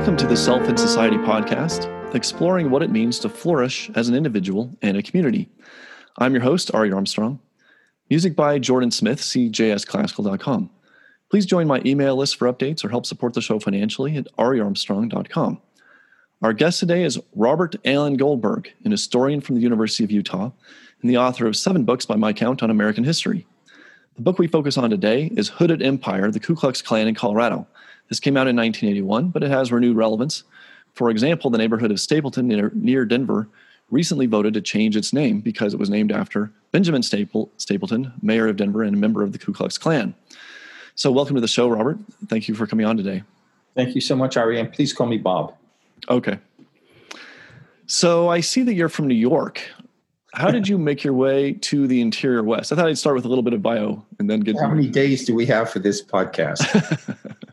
Welcome to the Self and Society podcast, exploring what it means to flourish as an individual and a community. I'm your host, Ari Armstrong. Music by Jordan Smith, cjsclassical.com. Please join my email list for updates or help support the show financially at ariarmstrong.com. Our guest today is Robert Allen Goldberg, an historian from the University of Utah and the author of seven books by my count on American history. The book we focus on today is Hooded Empire, the Ku Klux Klan in Colorado. This came out in 1981, but it has renewed relevance. For example, the neighborhood of Stapleton near, near Denver recently voted to change its name because it was named after Benjamin Staple, Stapleton, mayor of Denver and a member of the Ku Klux Klan. So, welcome to the show, Robert. Thank you for coming on today. Thank you so much, Ari, and please call me Bob. Okay. So, I see that you're from New York. How did you make your way to the interior West? I thought I'd start with a little bit of bio and then get. How many days do we have for this podcast?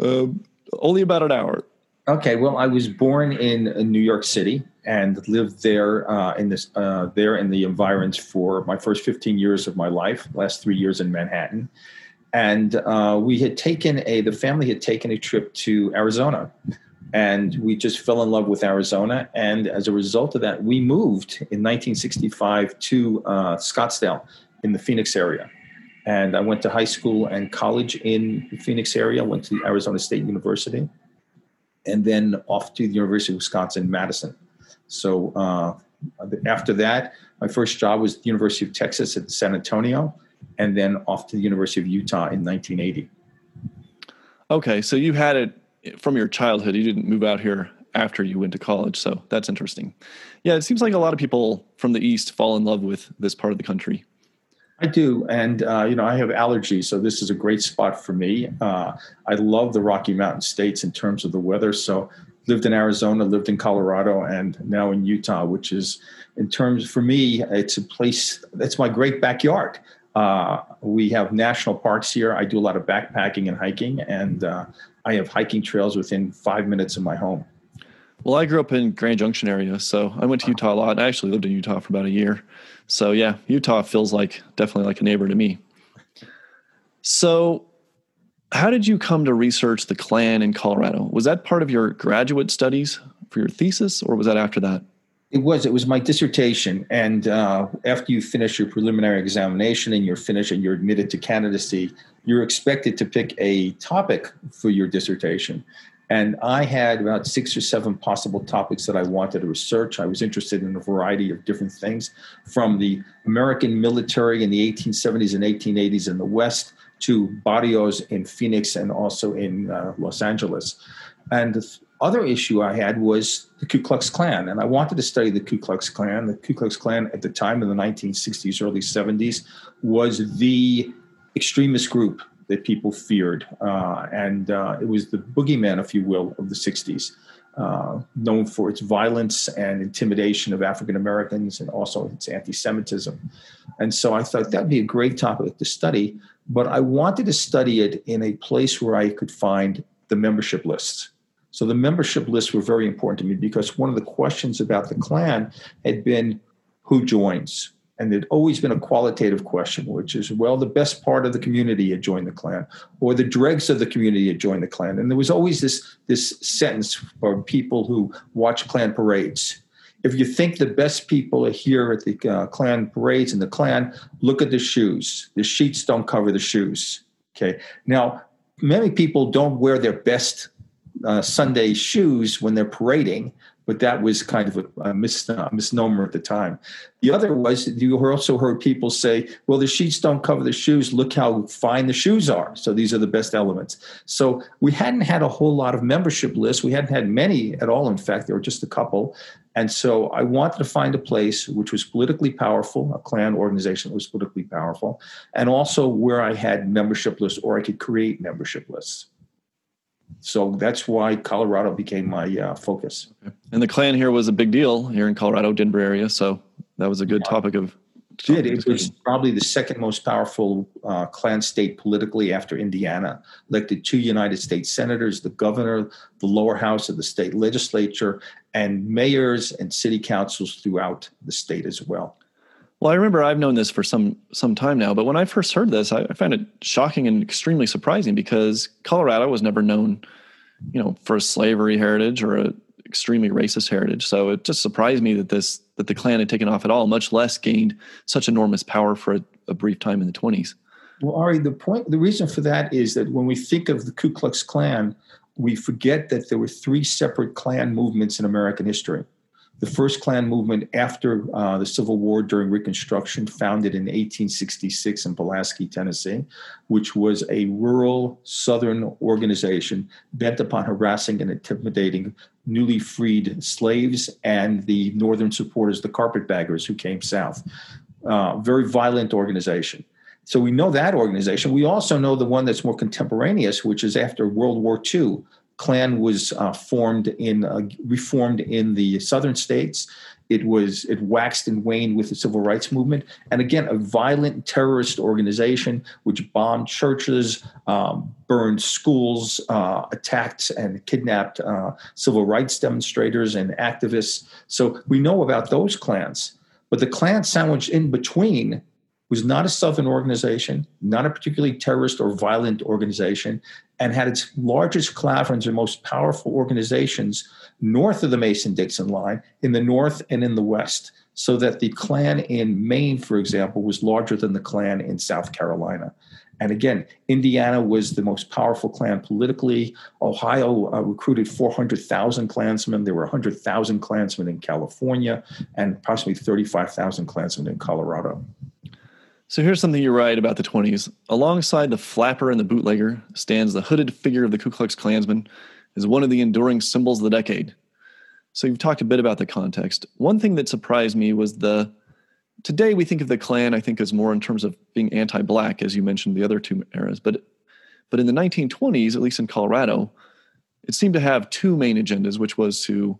uh, only about an hour. Okay, well, I was born in, New York City and lived there uh, in this uh, there in the environs for my first 15 years of my life. Last three years in Manhattan, and uh, we had taken a the family had taken a trip to Arizona, and we just fell in love with Arizona. And as a result of that, we moved in 1965 to uh, Scottsdale in the Phoenix area. And I went to high school and college in the Phoenix area. Went to Arizona State University and then off to the University of Wisconsin Madison. So uh, after that, my first job was the University of Texas at San Antonio, and then off to the University of Utah in 1980. Okay, so you had it from your childhood. You didn't move out here after you went to college, so that's interesting. Yeah, it seems like a lot of people from the East fall in love with this part of the country. I do, and uh, you know I have allergies, so this is a great spot for me. Uh, I love the Rocky Mountain states in terms of the weather. So lived in Arizona, lived in Colorado, and now in Utah, which is in terms for me, it's a place that's my great backyard. Uh, we have national parks here. I do a lot of backpacking and hiking, and uh, I have hiking trails within five minutes of my home. Well, I grew up in Grand Junction area, so I went to Utah a lot. I actually lived in Utah for about a year. So yeah, Utah feels like definitely like a neighbor to me. So how did you come to research the Klan in Colorado? Was that part of your graduate studies for your thesis, or was that after that? It was. It was my dissertation, and uh, after you finish your preliminary examination and you're finished and you're admitted to candidacy, you're expected to pick a topic for your dissertation. And I had about six or seven possible topics that I wanted to research. I was interested in a variety of different things from the American military in the 1870s and 1880s in the West to barrios in Phoenix and also in uh, Los Angeles. And the other issue I had was the Ku Klux Klan. And I wanted to study the Ku Klux Klan. The Ku Klux Klan at the time in the 1960s, early 70s was the extremist group that people feared. Uh, and uh, it was the boogeyman, if you will, of the 60s, uh, known for its violence and intimidation of African Americans and also its anti Semitism. And so I thought that'd be a great topic to study, but I wanted to study it in a place where I could find the membership lists. So the membership lists were very important to me because one of the questions about the Klan had been who joins, and there'd always been a qualitative question, which is, well, the best part of the community had joined the Klan, or the dregs of the community had joined the Klan. And there was always this, this sentence for people who watch Klan parades. If you think the best people are here at the uh, Klan parades and the Klan, look at the shoes. The sheets don't cover the shoes. Okay. Now, many people don't wear their best uh, Sunday shoes when they're parading but that was kind of a, a mis- uh, misnomer at the time. The other was you also heard people say, well, the sheets don't cover the shoes. Look how fine the shoes are. So these are the best elements. So we hadn't had a whole lot of membership lists. We hadn't had many at all. In fact, there were just a couple. And so I wanted to find a place which was politically powerful, a Klan organization that was politically powerful, and also where I had membership lists or I could create membership lists. So that's why Colorado became my uh, focus. Okay. And the Klan here was a big deal here in Colorado, Denver area. So that was a good topic of. Did it was probably the second most powerful uh, Klan state politically after Indiana. Elected two United States senators, the governor, the lower house of the state legislature, and mayors and city councils throughout the state as well. Well, I remember I've known this for some some time now, but when I first heard this, I, I found it shocking and extremely surprising because Colorado was never known, you know, for a slavery heritage or a extremely racist heritage. So it just surprised me that this that the Klan had taken off at all, much less gained such enormous power for a, a brief time in the 20s. Well, Ari, the point, the reason for that is that when we think of the Ku Klux Klan, we forget that there were three separate Klan movements in American history. The first Klan movement after uh, the Civil War during Reconstruction, founded in 1866 in Pulaski, Tennessee, which was a rural Southern organization bent upon harassing and intimidating newly freed slaves and the Northern supporters, the carpetbaggers who came south. Uh, very violent organization. So we know that organization. We also know the one that's more contemporaneous, which is after World War II. Klan was uh, formed in uh, reformed in the southern states. It was it waxed and waned with the civil rights movement, and again a violent terrorist organization which bombed churches, um, burned schools, uh, attacked and kidnapped uh, civil rights demonstrators and activists. So we know about those clans, but the Klan sandwiched in between was not a Southern organization, not a particularly terrorist or violent organization, and had its largest collaborators and most powerful organizations north of the Mason Dixon line in the North and in the West. So that the Klan in Maine, for example, was larger than the Klan in South Carolina. And again, Indiana was the most powerful Klan politically. Ohio uh, recruited 400,000 Klansmen. There were 100,000 Klansmen in California and approximately 35,000 Klansmen in Colorado. So here's something you write about the 20s. Alongside the flapper and the bootlegger stands the hooded figure of the Ku Klux Klansman as one of the enduring symbols of the decade. So you've talked a bit about the context. One thing that surprised me was the today we think of the Klan, I think, as more in terms of being anti-black, as you mentioned the other two eras. But but in the 1920s, at least in Colorado, it seemed to have two main agendas, which was to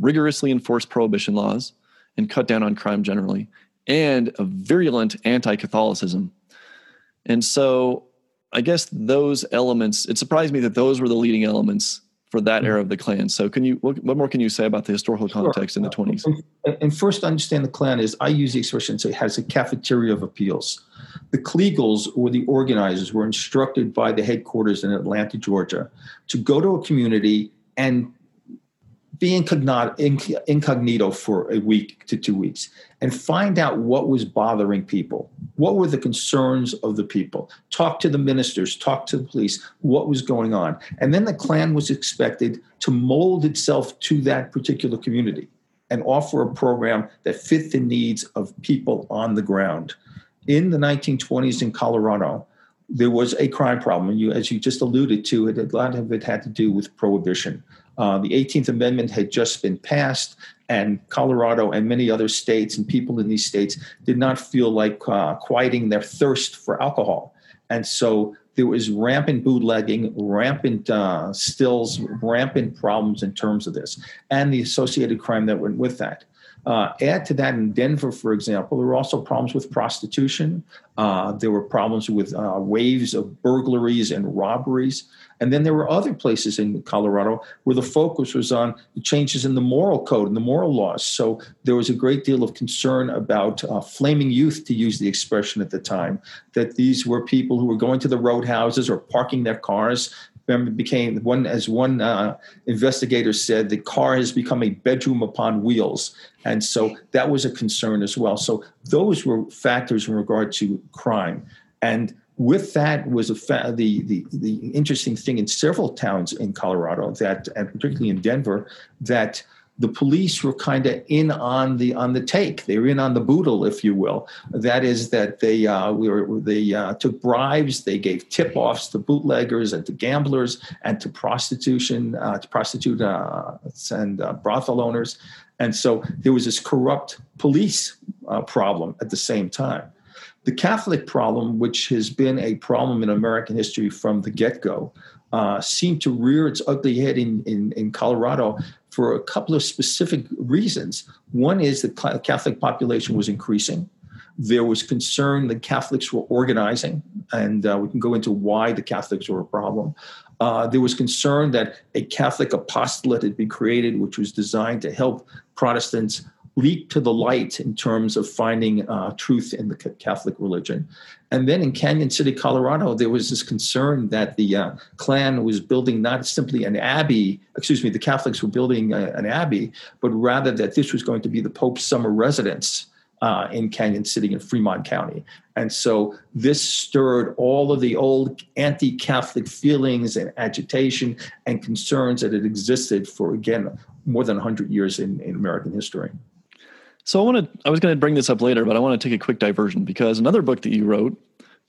rigorously enforce prohibition laws and cut down on crime generally, and a virulent anti Catholicism. And so I guess those elements, it surprised me that those were the leading elements for that mm-hmm. era of the Klan. So can you, what, what more can you say about the historical context sure. in the uh, 20s? And, and first understand the Klan is, I use the expression, so it has a cafeteria of appeals. The Kleagles or the organizers were instructed by the headquarters in Atlanta, Georgia, to go to a community and be incognito for a week to two weeks and find out what was bothering people. What were the concerns of the people? Talk to the ministers, talk to the police, what was going on. And then the Klan was expected to mold itself to that particular community and offer a program that fit the needs of people on the ground. In the 1920s in Colorado, there was a crime problem. You, as you just alluded to, it, a lot of it had to do with prohibition. Uh, the 18th Amendment had just been passed, and Colorado and many other states and people in these states did not feel like uh, quieting their thirst for alcohol. And so there was rampant bootlegging, rampant uh, stills, rampant problems in terms of this, and the associated crime that went with that. Uh, add to that in Denver, for example, there were also problems with prostitution. Uh, there were problems with uh, waves of burglaries and robberies. And then there were other places in Colorado where the focus was on the changes in the moral code and the moral laws. So there was a great deal of concern about uh, flaming youth, to use the expression at the time, that these were people who were going to the roadhouses or parking their cars remember became one as one uh, investigator said the car has become a bedroom upon wheels. And so that was a concern as well. So those were factors in regard to crime. And with that was fa- the, the the interesting thing in several towns in Colorado that and particularly in Denver that the police were kind of in on the on the take. They were in on the boodle, if you will. That is that they uh, we were they uh, took bribes. They gave tip offs to bootleggers and to gamblers and to prostitution uh, to prostitute uh, and uh, brothel owners. And so there was this corrupt police uh, problem at the same time. The Catholic problem, which has been a problem in American history from the get go, uh, seemed to rear its ugly head in, in, in, Colorado for a couple of specific reasons. One is the Catholic population was increasing. There was concern that Catholics were organizing, and uh, we can go into why the Catholics were a problem. Uh, there was concern that a Catholic apostolate had been created, which was designed to help Protestants leap to the light in terms of finding uh, truth in the Catholic religion. And then in Cañon City, Colorado, there was this concern that the uh, Klan was building not simply an abbey, excuse me, the Catholics were building a, an abbey, but rather that this was going to be the Pope's summer residence. Uh, in Cañon City in Fremont County. And so this stirred all of the old anti Catholic feelings and agitation and concerns that had existed for, again, more than 100 years in, in American history. So I want to. I was going to bring this up later, but I want to take a quick diversion because another book that you wrote,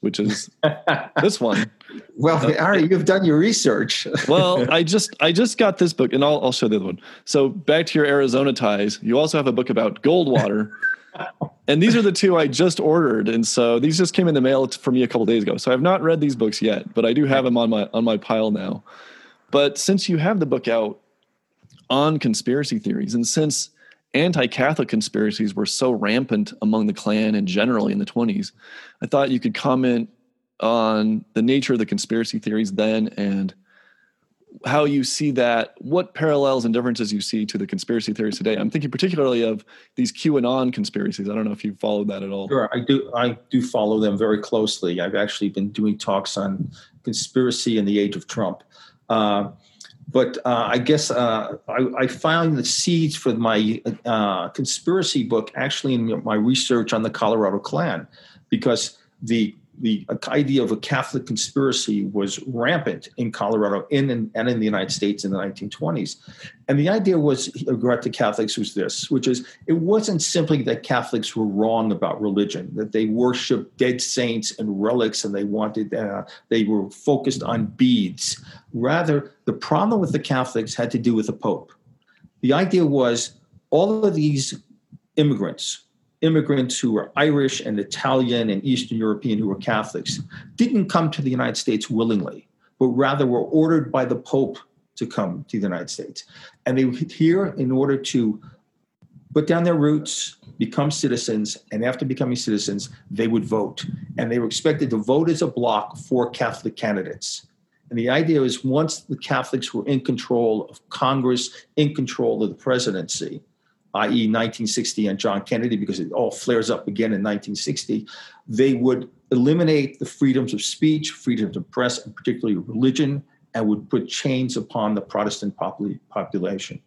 which is this one. Well, uh, Ari, you've done your research. well, I just I just got this book, and I'll I'll show the other one. So back to your Arizona ties. You also have a book about Goldwater. and these are the two I just ordered, and so these just came in the mail for me a couple days ago. So I've not read these books yet, but I do have them on my on my pile now. But since you have the book out on conspiracy theories, and since anti-Catholic conspiracies were so rampant among the Klan and generally in the 20s, I thought you could comment on the nature of the conspiracy theories then and how you see that, what parallels and differences you see to the conspiracy theories today. I'm thinking particularly of these QAnon conspiracies. I don't know if you followed that at all. Sure, I do. I do follow them very closely. I've actually been doing talks on conspiracy in the age of Trump. Uh, but uh, I guess uh, I, I, found the seeds for my uh, conspiracy book actually in my research on the Colorado Klan, because the the idea of a Catholic conspiracy was rampant in Colorado in, in, and in the United States in the 1920s. And the idea was, regard to Catholics, was this, which is it wasn't simply that Catholics were wrong about religion, that they worshiped dead saints and relics and they wanted, uh, they were focused on beads. Rather, the problem with the Catholics had to do with the Pope. The idea was all of these immigrants, immigrants who were Irish and Italian and Eastern European who were Catholics didn't come to the United States willingly, but rather were ordered by the Pope to come to the United States. And they were here in order to put down their roots, become citizens, and after becoming citizens, they would vote. And they were expected to vote as a bloc for Catholic candidates. And the idea is once the Catholics were in control of Congress, in control of the presidency, i.e., 1960 and John Kennedy, because it all flares up again in 1960, they would eliminate the freedoms of speech, freedoms of press, and particularly religion, and would put chains upon the Protestant population.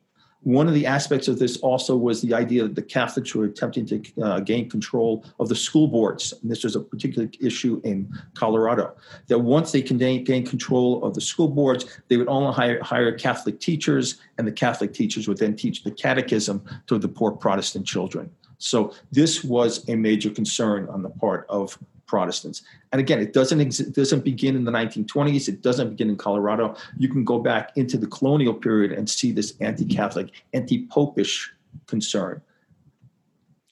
One of the aspects of this also was the idea that the Catholics were attempting to uh, gain control of the school boards. And this was a particular issue in Colorado. That once they can gain, gain control of the school boards, they would only hire, hire Catholic teachers, and the Catholic teachers would then teach the catechism to the poor Protestant children. So this was a major concern on the part of Protestants. And again, it doesn't it doesn't begin in the 1920s. It doesn't begin in Colorado. You can go back into the colonial period and see this anti-Catholic, anti-popish concern.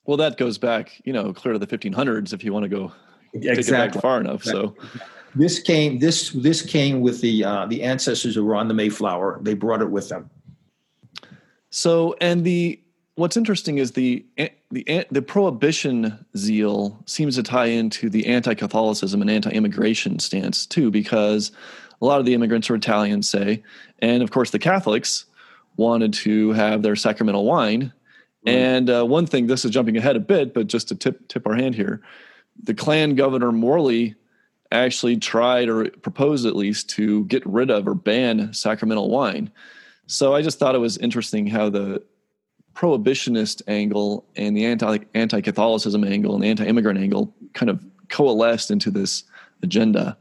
Well, that goes back, you know, clear to the 1500s if you want to go exactly. take it back far enough. Exactly. So this came this this came with the uh, the ancestors who were on the Mayflower. They brought it with them. So and the what's interesting is the the the prohibition zeal seems to tie into the anti-Catholicism and anti-immigration stance too, because a lot of the immigrants are Italian, say, and of course the Catholics wanted to have their sacramental wine. Right. And uh, one thing, this is jumping ahead a bit, but just to tip tip our hand here, the Klan governor Morley actually tried or proposed at least to get rid of or ban sacramental wine. So I just thought it was interesting how the prohibitionist angle and the anti anti Catholicism angle and the anti immigrant angle kind of coalesced into this agenda.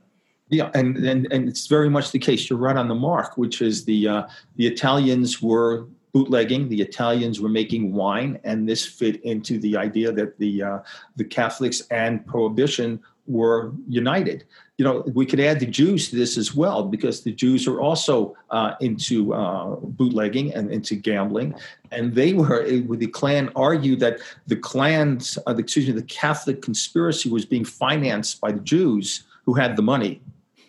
Yeah, and, and and it's very much the case. You're right on the mark, which is the uh, the Italians were bootlegging. The Italians were making wine, and this fit into the idea that the uh, the Catholics and prohibition were united. You know, we could add the Jews to this as well because the Jews are also uh, into uh, bootlegging and into gambling, and they were. The Klan argued that the Klan's, uh, excuse me, the Catholic conspiracy was being financed by the Jews who had the money.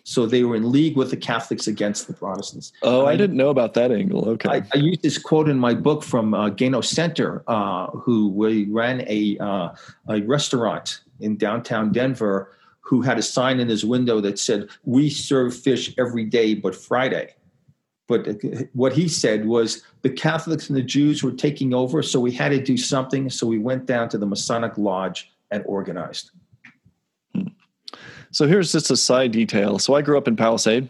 So they were in league with the Catholics against the Protestants. Oh, I, I didn't know about that angle. Okay. I, I used this quote in my book from uh, Gano Senter, uh, who ran a, uh, a restaurant in downtown Denver who had a sign in his window that said, We serve fish every day but Friday. but what he said was the Catholics and the Jews were taking over, so we had to do something. So we went down to the Masonic Lodge and organized. Hmm. So here's just a side detail. So I grew up in Palisade,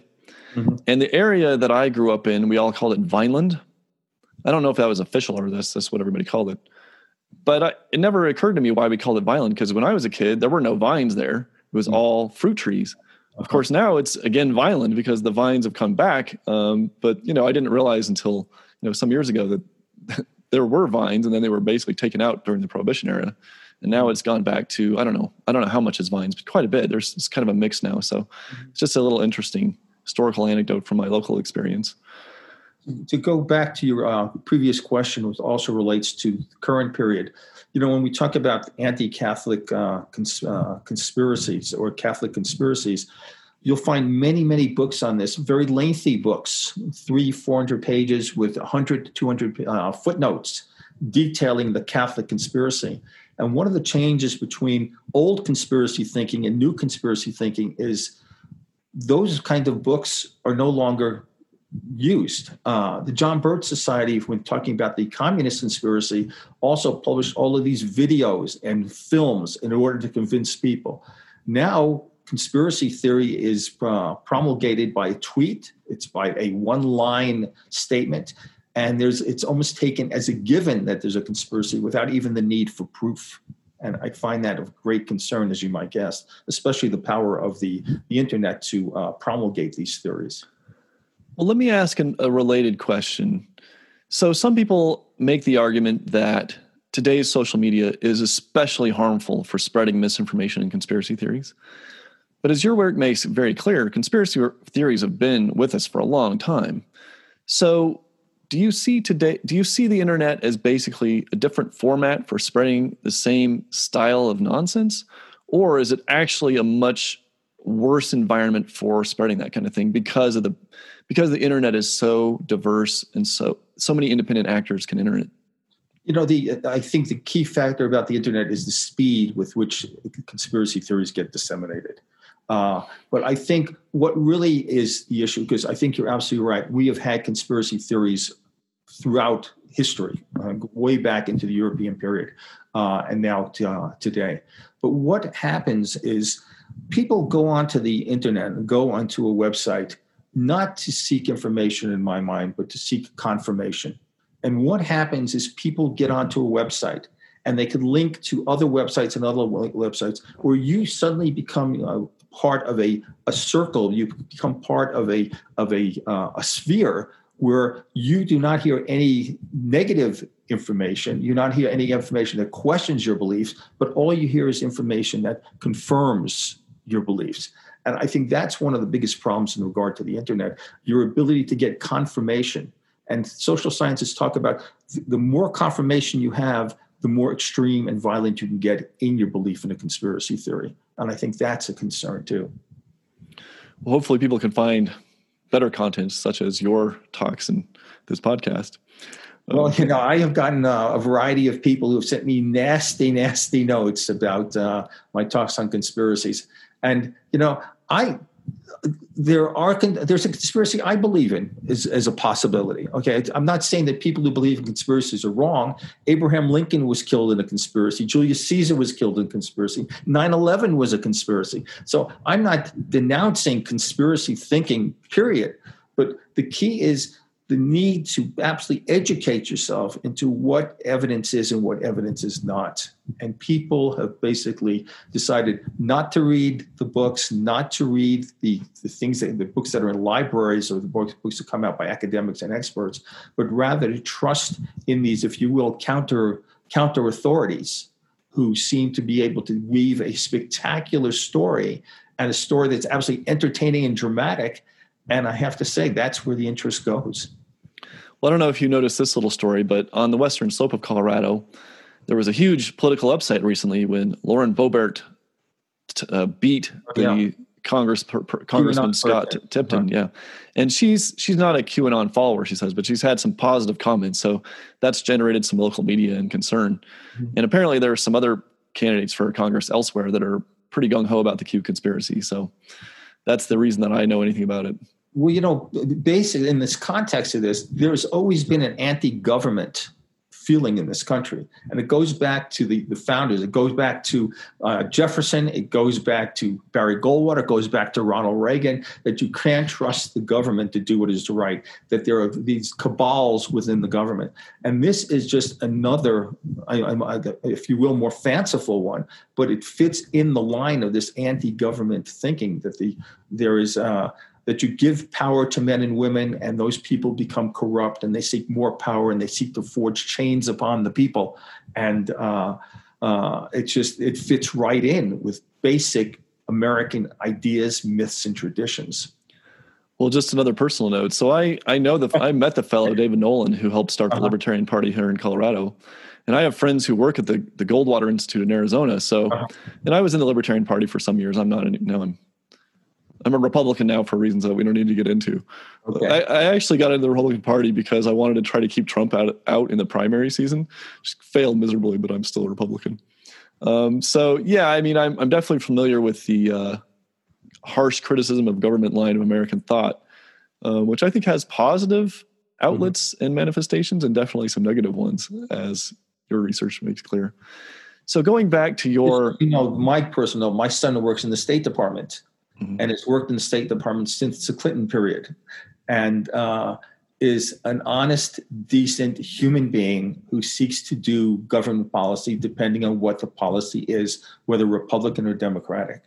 mm-hmm. and the area that I grew up in, we all called it Vineland. I don't know if that was official or this. That's what everybody called it. But I, it never occurred to me why we called it Vineland because when I was a kid, there were no vines there. It was mm-hmm. all fruit trees. Of course, now it's again violent because the vines have come back. Um, but you know, I didn't realize until you know some years ago that there were vines, and then they were basically taken out during the Prohibition era and now it's gone back to I don't know I don't know how much is vines, but quite a bit. There's it's kind of a mix now, so mm-hmm. it's just a little interesting historical anecdote from my local experience. To go back to your uh, previous question, which also relates to the current period. You know, when we talk about anti-Catholic uh, cons- uh, conspiracies or Catholic conspiracies, you'll find many, many books on this, very lengthy books, three, 400 pages with 100 to 200 uh, footnotes detailing the Catholic conspiracy. And one of the changes between old conspiracy thinking and new conspiracy thinking is those kind of books are no longer used. Uh, the John Birch Society, when talking about the communist conspiracy, also published all of these videos and films in order to convince people. Now, conspiracy theory is uh, promulgated by a tweet, it's by a one line statement and there's it's almost taken as a given that there's a conspiracy without even the need for proof and i find that of great concern as you might guess especially the power of the, the internet to uh, promulgate these theories well let me ask an, a related question. So some people make the argument that today's social media is especially harmful for spreading misinformation and conspiracy theories. But as your work makes very clear conspiracy theories have been with us for a long time. So do you see today do you see the internet as basically a different format for spreading the same style of nonsense? Or is it actually a much worse environment for spreading that kind of thing because of the because the internet is so diverse and so so many independent actors can enter it you know the i think the key factor about the internet is the speed with which conspiracy theories get disseminated uh, but I think what really is the issue, because I think you're absolutely right. We have had conspiracy theories throughout history, uh, way back into the European period, uh, and now uh, today. But what happens is people go onto the internet, go onto a website, not to seek information in my mind, but to seek confirmation. And what happens is people get onto a website and they can link to other websites and other websites where you suddenly become part of a, a circle you become part of a of a, uh, a sphere where you do not hear any negative information, you not hear any information that questions your beliefs, but all you hear is information that confirms your beliefs. And I think that's one of the biggest problems in regard to the internet your ability to get confirmation. And social scientists talk about the more confirmation you have, the more extreme and violent you can get in your belief in a conspiracy theory. And I think that's a concern too. Well, hopefully, people can find better content such as your talks and this podcast. Well, you know, I have gotten uh, a variety of people who have sent me nasty, nasty notes about uh, my talks on conspiracies, and you know, I there are there's a conspiracy I believe in as, as a possibility. Okay, I'm not saying that people who believe in conspiracies are wrong. Abraham Lincoln was killed in a conspiracy. Julius Caesar was killed in conspiracy. 9/11 was a conspiracy. So I'm not denouncing conspiracy thinking. Period. But the key is the need to absolutely educate yourself into what evidence is and what evidence is not. And people have basically decided not to read the books, not to read the, the things that the books that are in libraries or the books, books that come out by academics and experts, but rather to trust in these, if you will, counter counter authorities who seem to be able to weave a spectacular story and a story that's absolutely entertaining and dramatic. And I have to say, that's where the interest goes. Well, I don't know if you noticed this little story, but on the western slope of Colorado, there was a huge political upset recently when Lauren Boebert t- uh, beat oh, the yeah. Congress per, per, Congressman Scott Tipton. Uh-huh. Yeah, and she's she's not a QAnon follower, she says, but she's had some positive comments, so that's generated some local media and concern. Mm-hmm. And apparently, there are some other candidates for Congress elsewhere that are pretty gung ho about the Q conspiracy. So that's the reason that I know anything about it. Well, you know, basically, in this context of this, there's always been an anti-government feeling in this country. And it goes back to the, the founders. It goes back to uh, Jefferson. It goes back to Barry Goldwater. It goes back to Ronald Reagan that you can't trust the government to do what is right, that there are these cabals within the government. And this is just another, I, I, if you will, more fanciful one, but it fits in the line of this anti government thinking that the there is. Uh, that you give power to men and women and those people become corrupt and they seek more power and they seek to forge chains upon the people and uh, uh, it just it fits right in with basic american ideas myths and traditions well just another personal note so i i know that i met the fellow david nolan who helped start the uh-huh. libertarian party here in colorado and I have friends who work at the, the Goldwater Institute in Arizona. So, uh-huh. and I was in the Libertarian Party for some years. I'm not any, now I'm I'm a Republican now for reasons that we don't need to get into. Okay. I, I, actually got into the Republican Party because I wanted to try to keep Trump out out in the primary season. Just failed miserably, but I'm still a Republican. Um, so yeah, I mean, I'm I'm definitely familiar with the uh, harsh criticism of government line of American thought, uh, which I think has positive outlets mm-hmm. and manifestations, and definitely some negative ones, as your research makes clear. So going back to your, you know, my personal, my son works in the State Department mm-hmm. and has worked in the State Department since the Clinton period, and uh, is an honest, decent human being who seeks to do government policy depending on what the policy is, whether Republican or Democratic.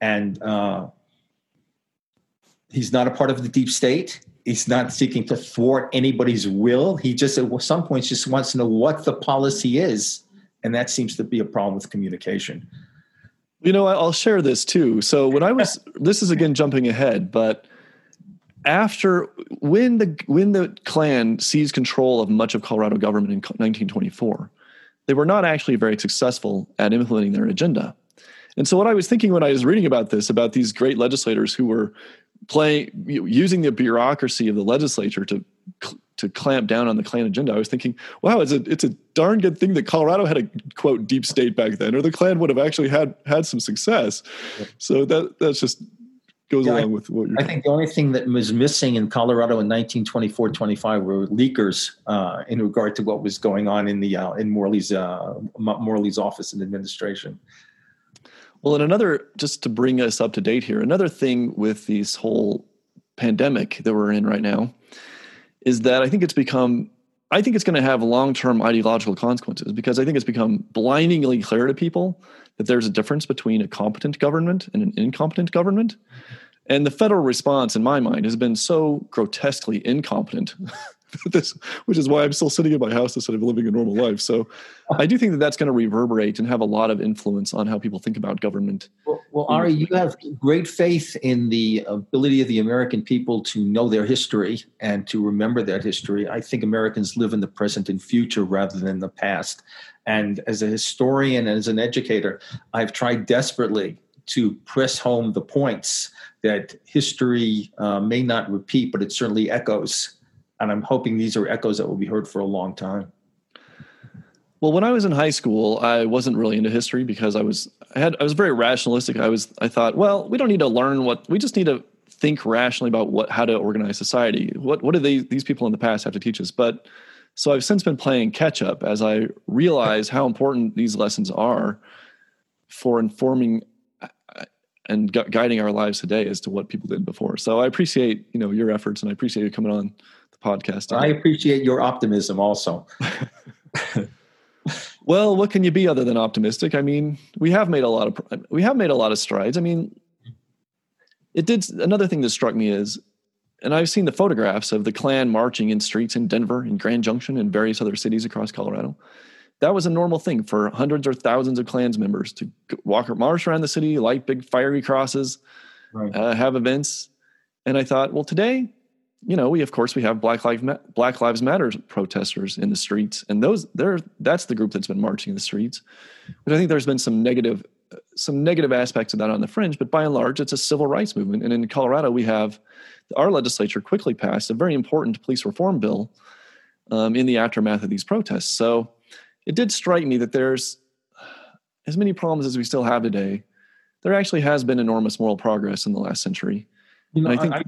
And uh, he's not a part of the deep state. He's not seeking to thwart anybody's will. He just, at some points, just wants to know what the policy is. And that seems to be a problem with communication. You know, I'll share this too. So when I was, this is again jumping ahead, but after when the when the Klan seized control of much of Colorado government in 1924, they were not actually very successful at implementing their agenda. And so what I was thinking when I was reading about this, about these great legislators who were playing using the bureaucracy of the legislature to to clamp down on the Klan agenda. I was thinking, wow, it's a it's a darn good thing that Colorado had a quote deep state back then, or the Klan would have actually had had some success. So that that's just goes yeah, along I, with what you're. I think the only thing that was missing in Colorado in 1924-25 were leakers uh, in regard to what was going on in the uh, in Morley's uh, Morley's office and administration. Well, and another just to bring us up to date here, another thing with this whole pandemic that we're in right now is that I think it's become I think it's going to have long-term ideological consequences because I think it's become blindingly clear to people that there's a difference between a competent government and an incompetent government. And the federal response, in my mind, has been so grotesquely incompetent this, which is why I'm still sitting in my house instead of living a normal life. So I do think that that's going to reverberate and have a lot of influence on how people think about government. Well, well Ari, you have great faith in the ability of the American people to know their history and to remember that history. I think Americans live in the present and future rather than the past. And as a historian and as an educator, I've tried desperately to press home the points that history uh, may not repeat, but it certainly echoes and I'm hoping these are echoes that will be heard for a long time. Well, when I was in high school, I wasn't really into history because I was I had I was very rationalistic. I was I thought, well, we don't need to learn what we just need to think rationally about what how to organize society. What what do they, these people in the past have to teach us? But so I've since been playing catch up as I realize how important these lessons are for informing uh, and gu- guiding our lives today as to what people did before. So I appreciate you know your efforts and I appreciate you coming on podcast. I appreciate your optimism also. well, what can you be other than optimistic? I mean, we have made a lot of we have made a lot of strides. I mean, it did another thing that struck me is and I've seen the photographs of the Klan marching in streets in Denver, in Grand Junction, and various other cities across Colorado. That was a normal thing for hundreds or thousands of Klans members to walk or march around the city, light big fiery crosses, right. uh, have events. And I thought, well, today you know, we of course we have Black Lives Black Lives Matter protesters in the streets, and those there that's the group that's been marching in the streets. But I think there's been some negative some negative aspects of that on the fringe, but by and large, it's a civil rights movement. And in Colorado, we have our legislature quickly passed a very important police reform bill um, in the aftermath of these protests. So it did strike me that there's as many problems as we still have today. There actually has been enormous moral progress in the last century. You know, I think. I,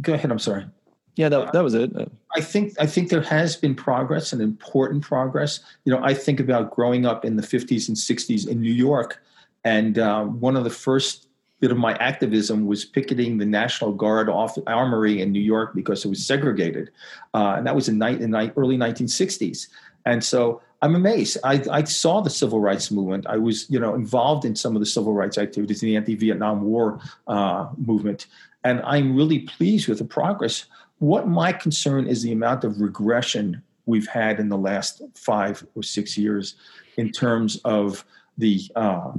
Go ahead. I'm sorry. Yeah, that, that was it. Uh, I think I think there has been progress and important progress. You know, I think about growing up in the 50s and 60s in New York, and uh, one of the first bit of my activism was picketing the National Guard off armory in New York because it was segregated, uh, and that was in, ni- in ni- early 1960s. And so I'm amazed. I, I, saw the civil rights movement. I was, you know, involved in some of the civil rights activities in the anti-Vietnam War uh, movement, and I'm really pleased with the progress. What my concern is the amount of regression we've had in the last five or six years in terms of the uh,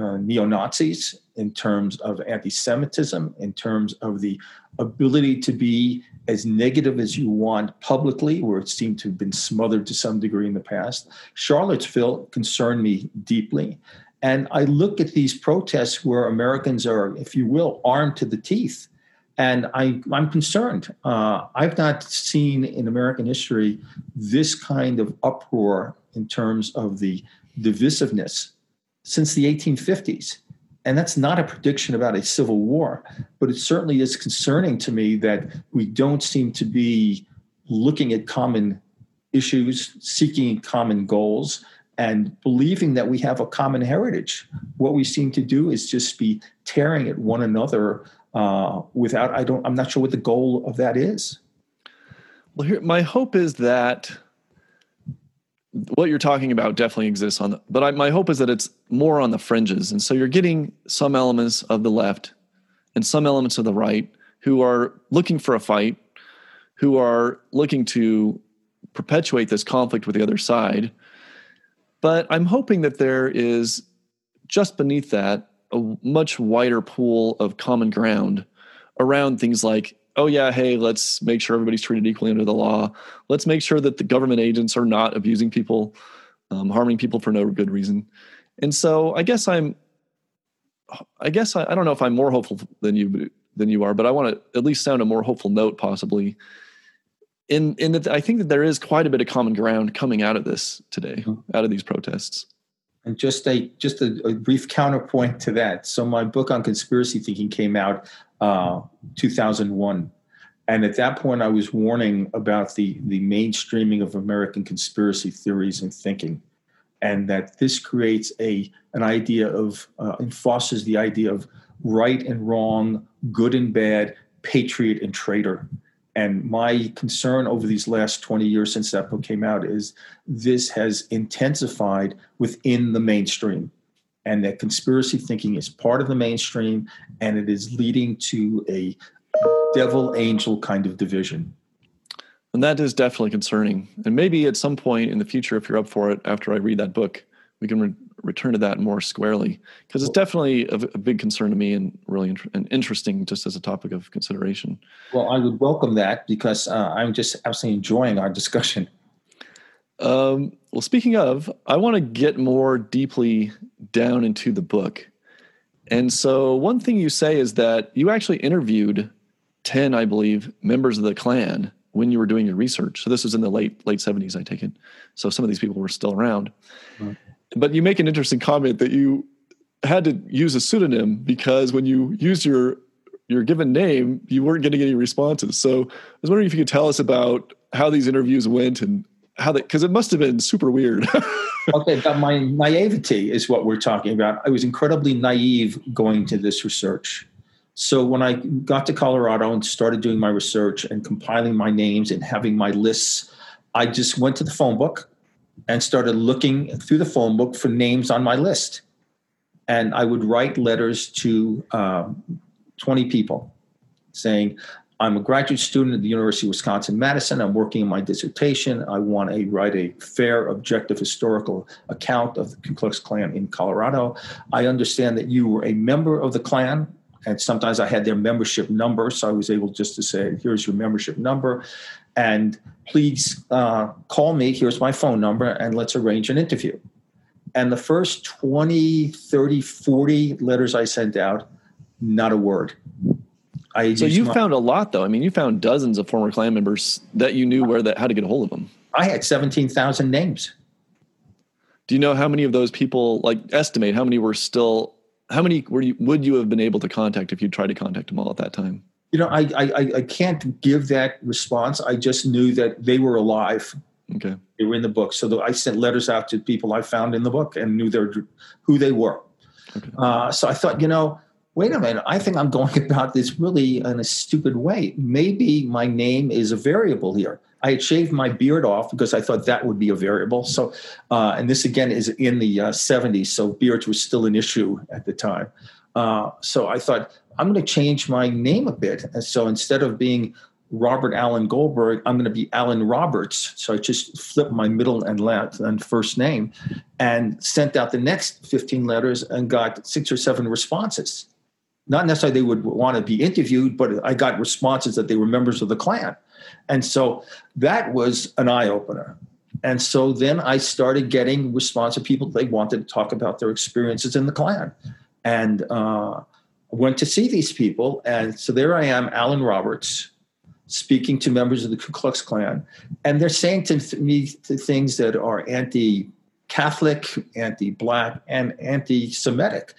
uh, neo Nazis, in terms of anti Semitism, in terms of the ability to be as negative as you want publicly, where it seemed to have been smothered to some degree in the past. Charlottesville concerned me deeply. And I look at these protests where Americans are, if you will, armed to the teeth. And I, am concerned. Uh, I've not seen in American history this kind of uproar in terms of the divisiveness since the 1850s. And that's not a prediction about a civil war, but it certainly is concerning to me that we don't seem to be looking at common issues, seeking common goals, and believing that we have a common heritage. What we seem to do is just be tearing at one another uh, without, I don't, I'm not sure what the goal of that is. Well, here, my hope is that what you're talking about definitely exists on the, but I, my hope is that it's more on the fringes and so you're getting some elements of the left and some elements of the right who are looking for a fight who are looking to perpetuate this conflict with the other side but i'm hoping that there is just beneath that a much wider pool of common ground around things like oh yeah, hey, let's make sure everybody's treated equally under the law. Let's make sure that the government agents are not abusing people, um, harming people for no good reason. And so I guess I'm, I guess I, I don't know if I'm more hopeful than you than you are, but I want to at least sound a more hopeful note, possibly. In in that I think that there is quite a bit of common ground coming out of this today, mm-hmm. out of these protests. And just a just a, a, brief counterpoint to that. So my book on conspiracy thinking came out uh, 2001. And at that point, I was warning about the, the mainstreaming of American conspiracy theories and thinking, and that this creates a an idea of uh, and fosters the idea of right and wrong, good and bad, patriot and traitor. And my concern over these last 20 years since that book came out is this has intensified within the mainstream and that conspiracy thinking is part of the mainstream and it is leading to a devil angel kind of division. And that is definitely concerning. And maybe at some point in the future, if you're up for it, after I read that book, we can re- return to that more squarely because it's definitely a, a, big concern to me and really int- and interesting just as a topic of consideration. Well, I would welcome that because uh, I'm just absolutely enjoying our discussion. Um, well, speaking of, I want to get more deeply down into the book. And so, one thing you say is that you actually interviewed 10, I believe, members of the Klan when you were doing your research. So, this was in the late late 70s, I take it. So, some of these people were still around. But you make an interesting comment that you had to use a pseudonym because when you used your your given name, you weren't getting any responses. So, I was wondering if you could tell us about how these interviews went and how they because it must have been super weird. okay, but my naivety is what we're talking about. I was incredibly naive going to this research. So when I got to Colorado and started doing my research and compiling my names and having my lists, I just went to the phone book and started looking through the phone book for names on my list. And I would write letters to um, 20 people saying, I'm a graduate student at the University of Wisconsin Madison. I'm working on my dissertation. I want to write a fair, objective, historical account of the Ku Klux Klan in Colorado. I understand that you were a member of the Klan, and sometimes I had their membership number, so I was able just to say, "Here's your membership number." And please uh, call me. Here's my phone number, and let's arrange an interview. And the first 20, 30, 40 letters I sent out, not a word I so you my, found a lot though. I mean, you found dozens of former Klan members that you knew where that how to get a hold of them. I had seventeen thousand names. Do you know how many of those people, like, estimate how many were still? How many were you would you have been able to contact if you tried to contact them all at that time? You know, I, I I can't give that response. I just knew that they were alive. Okay. They were in the book, so the, I sent letters out to people I found in the book and knew their who they were. Okay. Uh, so I thought, you know, wait a minute, I think I'm going about this really in a stupid way. Maybe my name is a variable here. I had shaved my beard off because I thought that would be a variable. So, uh, and this again is in the uh, 70s, so beards were still an issue at the time. Uh, so I thought I'm going to change my name a bit. And so instead of being Robert Allen Goldberg, I'm going to be Alan Roberts. So I just flipped my middle and last and first name and sent out the next 15 letters and got six or seven responses. Not necessarily they would want to be interviewed, but I got responses that they were members of the Klan. And so that was an eye opener. And so then I started getting response of people they wanted to talk about their experiences in the Klan. And uh, went to see these people. And so there I am, Alan Roberts, speaking to members of the Ku Klux Klan, and they're saying to me things that are anti-Catholic, anti-black, and anti-Semitic.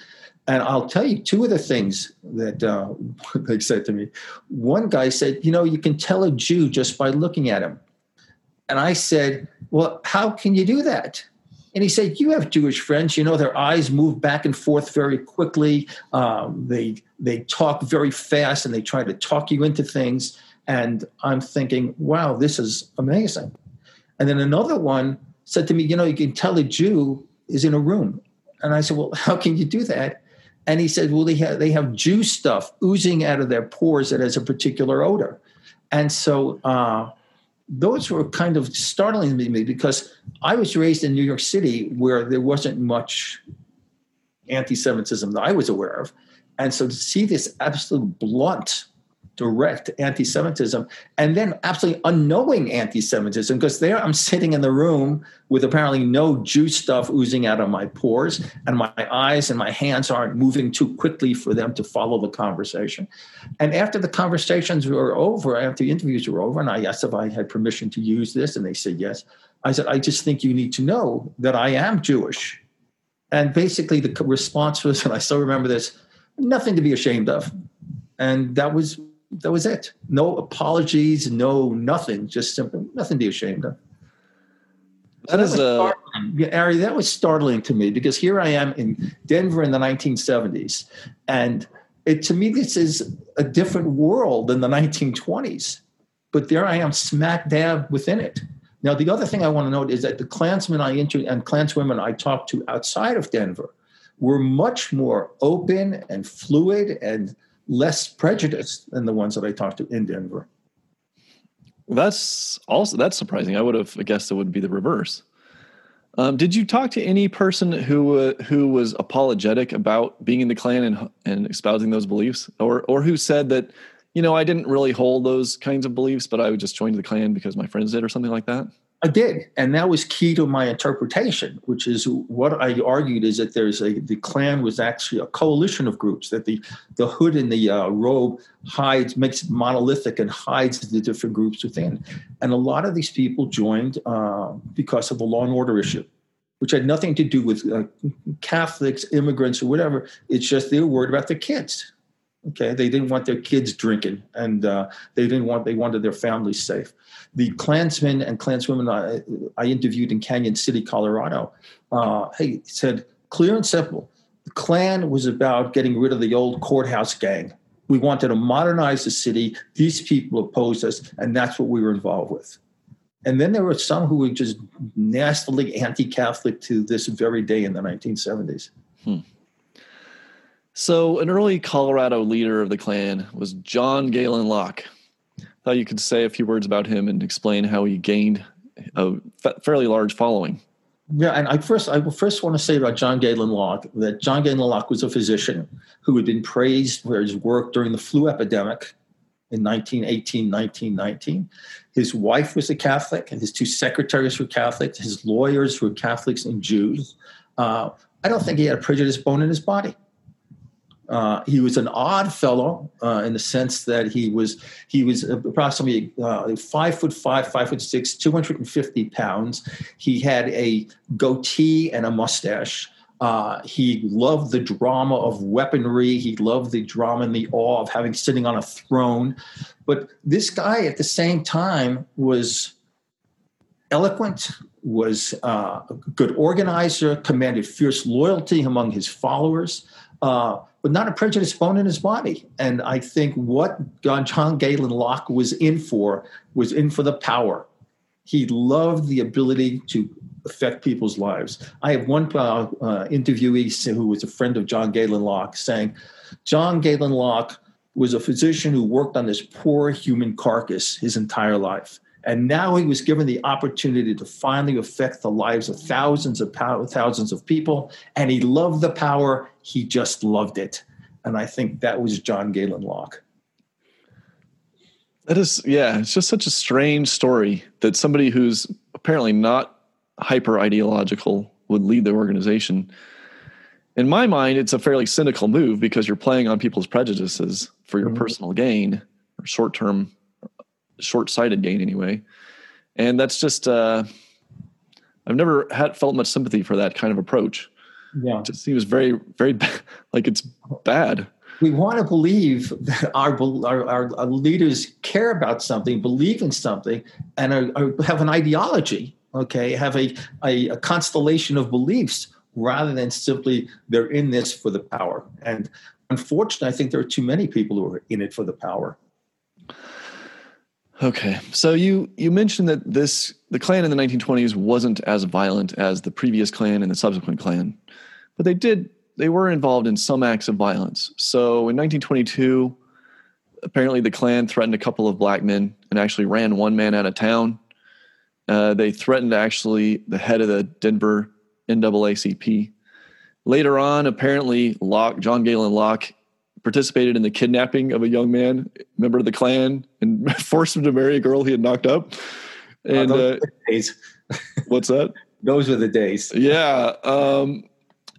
And I'll tell you two of the things that uh, they said to me. One guy said, "You know, you can tell a Jew just by looking at him." And I said, "Well, how can you do that?" And he said, "You have Jewish friends. You know, their eyes move back and forth very quickly. Um, they they talk very fast, and they try to talk you into things." And I'm thinking, wow, this is amazing. And then another one said to me, you know, you can tell a Jew is in a room. And I said, well, how can you do that? And he said, well, they have, they have Jew stuff oozing out of their pores that has a particular odor. And so uh, those were kind of startling to me because I was raised in New York City where there wasn't much anti Semitism that I was aware of. And so to see this absolute blunt direct anti-Semitism, and then absolutely unknowing anti-Semitism, because there I'm sitting in the room with apparently no Jew stuff oozing out of my pores, and my eyes and my hands aren't moving too quickly for them to follow the conversation. And after the conversations were over, after the interviews were over, and I asked if I had permission to use this, and they said yes. I said, I just think you need to know that I am Jewish. And basically, the response was, and I still remember this, nothing to be ashamed of. And that was that was it. No apologies, no nothing. Just simply nothing to be ashamed of. That, that is a uh, yeah, Ari. That was startling to me because here I am in Denver in the 1970s, and it to me this is a different world than the 1920s. But there I am, smack dab within it. Now, the other thing I want to note is that the Klansmen I interviewed and Klanswomen I talked to outside of Denver were much more open and fluid and less prejudiced than the ones that I talked to in Denver. That's also that's surprising. I would have guessed it would be the reverse. Um, did you talk to any person who uh, who was apologetic about being in the Klan and and espousing those beliefs, or or who said that you know I didn't really hold those kinds of beliefs, but I would just join the Klan because my friends did, or something like that? I did, and that was key to my interpretation, which is what I argued is that there's a the Klan was actually a coalition of groups that the the hood and the uh, robe hides makes it monolithic and hides the different groups within, and a lot of these people joined uh, because of the law and order issue, which had nothing to do with uh, Catholics, immigrants, or whatever. It's just they were worried about their kids. Okay, they didn't want their kids drinking, and uh, they didn't want they wanted their families safe the Klansmen and Klanswomen I, I interviewed in Cañon City, Colorado, uh, hey, said clear and simple. The Klan was about getting rid of the old courthouse gang. We wanted to modernize the city. These people opposed us, and that's what we were involved with. And then there were some who were just nastily anti Catholic to this very day in the 1970s. Hmm. So, an early Colorado leader of the Klan was John Galen Locke thought you could say a few words about him and explain how he gained a fairly large following. Yeah, and I first I first want to say about John Galen Locke that John Galen Locke was a physician who had been praised for his work during the flu epidemic in 1918, 1919. His wife was a Catholic, and his two secretaries were Catholics. His lawyers were Catholics and Jews. Uh, I don't think he had a prejudiced bone in his body. Uh, he was an odd fellow uh, in the sense that he was he was approximately uh, five foot five, five foot six, two hundred and fifty pounds. He had a goatee and a mustache. Uh, he loved the drama of weaponry. He loved the drama and the awe of having sitting on a throne. But this guy, at the same time, was eloquent, was uh, a good organizer, commanded fierce loyalty among his followers, uh, but not a prejudiced bone in his body. And I think what John Galen Locke was in for was in for the power. He loved the ability to affect people's lives. I have one uh, uh, interviewee who was a friend of John Galen Locke saying, John Galen Locke was a physician who worked on this poor human carcass his entire life. And now he was given the opportunity to finally affect the lives of thousands of thousands of people. And he loved the power. He just loved it. And I think that was John Galen Locke. That is, yeah, it's just such a strange story that somebody who's apparently not hyper ideological would lead the organization. In my mind, it's a fairly cynical move because you're playing on people's prejudices for your mm-hmm. personal gain or short term short-sighted gain anyway and that's just uh, i've never had felt much sympathy for that kind of approach yeah. It just seems very very like it's bad. We want to believe that our, our, our leaders care about something believe in something and are, are, have an ideology okay? Have a, a, a constellation of beliefs rather than simply they're in this for the power. And unfortunately i think there are too many people who are in it for the power. Okay, so you you mentioned that this the Klan in the 1920s wasn't as violent as the previous Klan and the subsequent Klan, but they did they were involved in some acts of violence. So in 1922, apparently the Klan threatened a couple of black men and actually ran one man out of town. Uh, they threatened actually the head of the Denver NAACP. Later on, apparently Locke, John Galen Locke, participated in the kidnapping of a young man, member of the Klan, and forced him to marry a girl he had knocked up. And uh, days. what's that? Those were the days. Yeah. Um,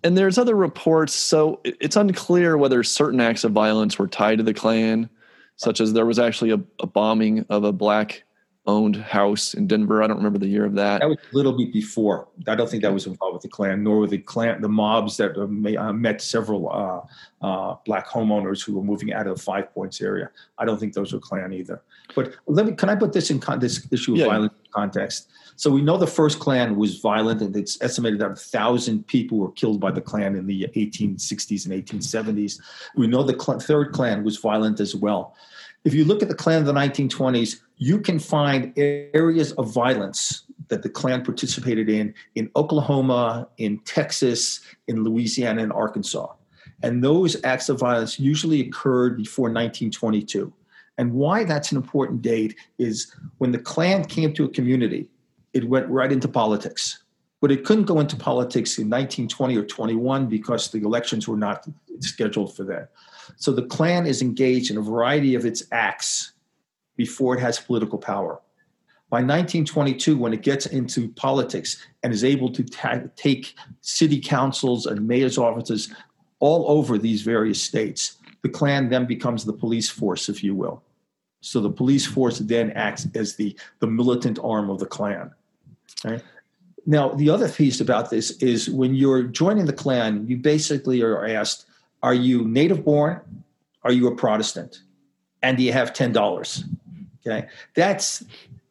and there's other reports. So it's unclear whether certain acts of violence were tied to the Klan, such as there was actually a, a bombing of a black owned house in Denver. I don't remember the year of that. That was a little bit before. I don't think that was involved with the Klan, nor with the Klan, the mobs that uh, may, uh, met several uh, uh, black homeowners who were moving out of the Five Points area. I don't think those were Klan either. But let me, can I put this in con- this issue of yeah. violence context? So we know the first Klan was violent, and it's estimated that a thousand people were killed by the Klan in the 1860s and 1870s. We know the cl- third Klan was violent as well. If you look at the Klan of the 1920s, you can find areas of violence that the Klan participated in in Oklahoma, in Texas, in Louisiana, and Arkansas. And those acts of violence usually occurred before 1922. And why that's an important date is when the Klan came to a community, it went right into politics. But it couldn't go into politics in 1920 or 21 because the elections were not scheduled for that. So the Klan is engaged in a variety of its acts before it has political power. By 1922, when it gets into politics and is able to ta- take city councils and mayor's offices all over these various states, the Klan then becomes the police force, if you will. So the police force then acts as the, the militant arm of the Klan. Right? Now, the other piece about this is when you're joining the Klan, you basically are asked, are you native born? Are you a Protestant? And do you have $10? Okay. That's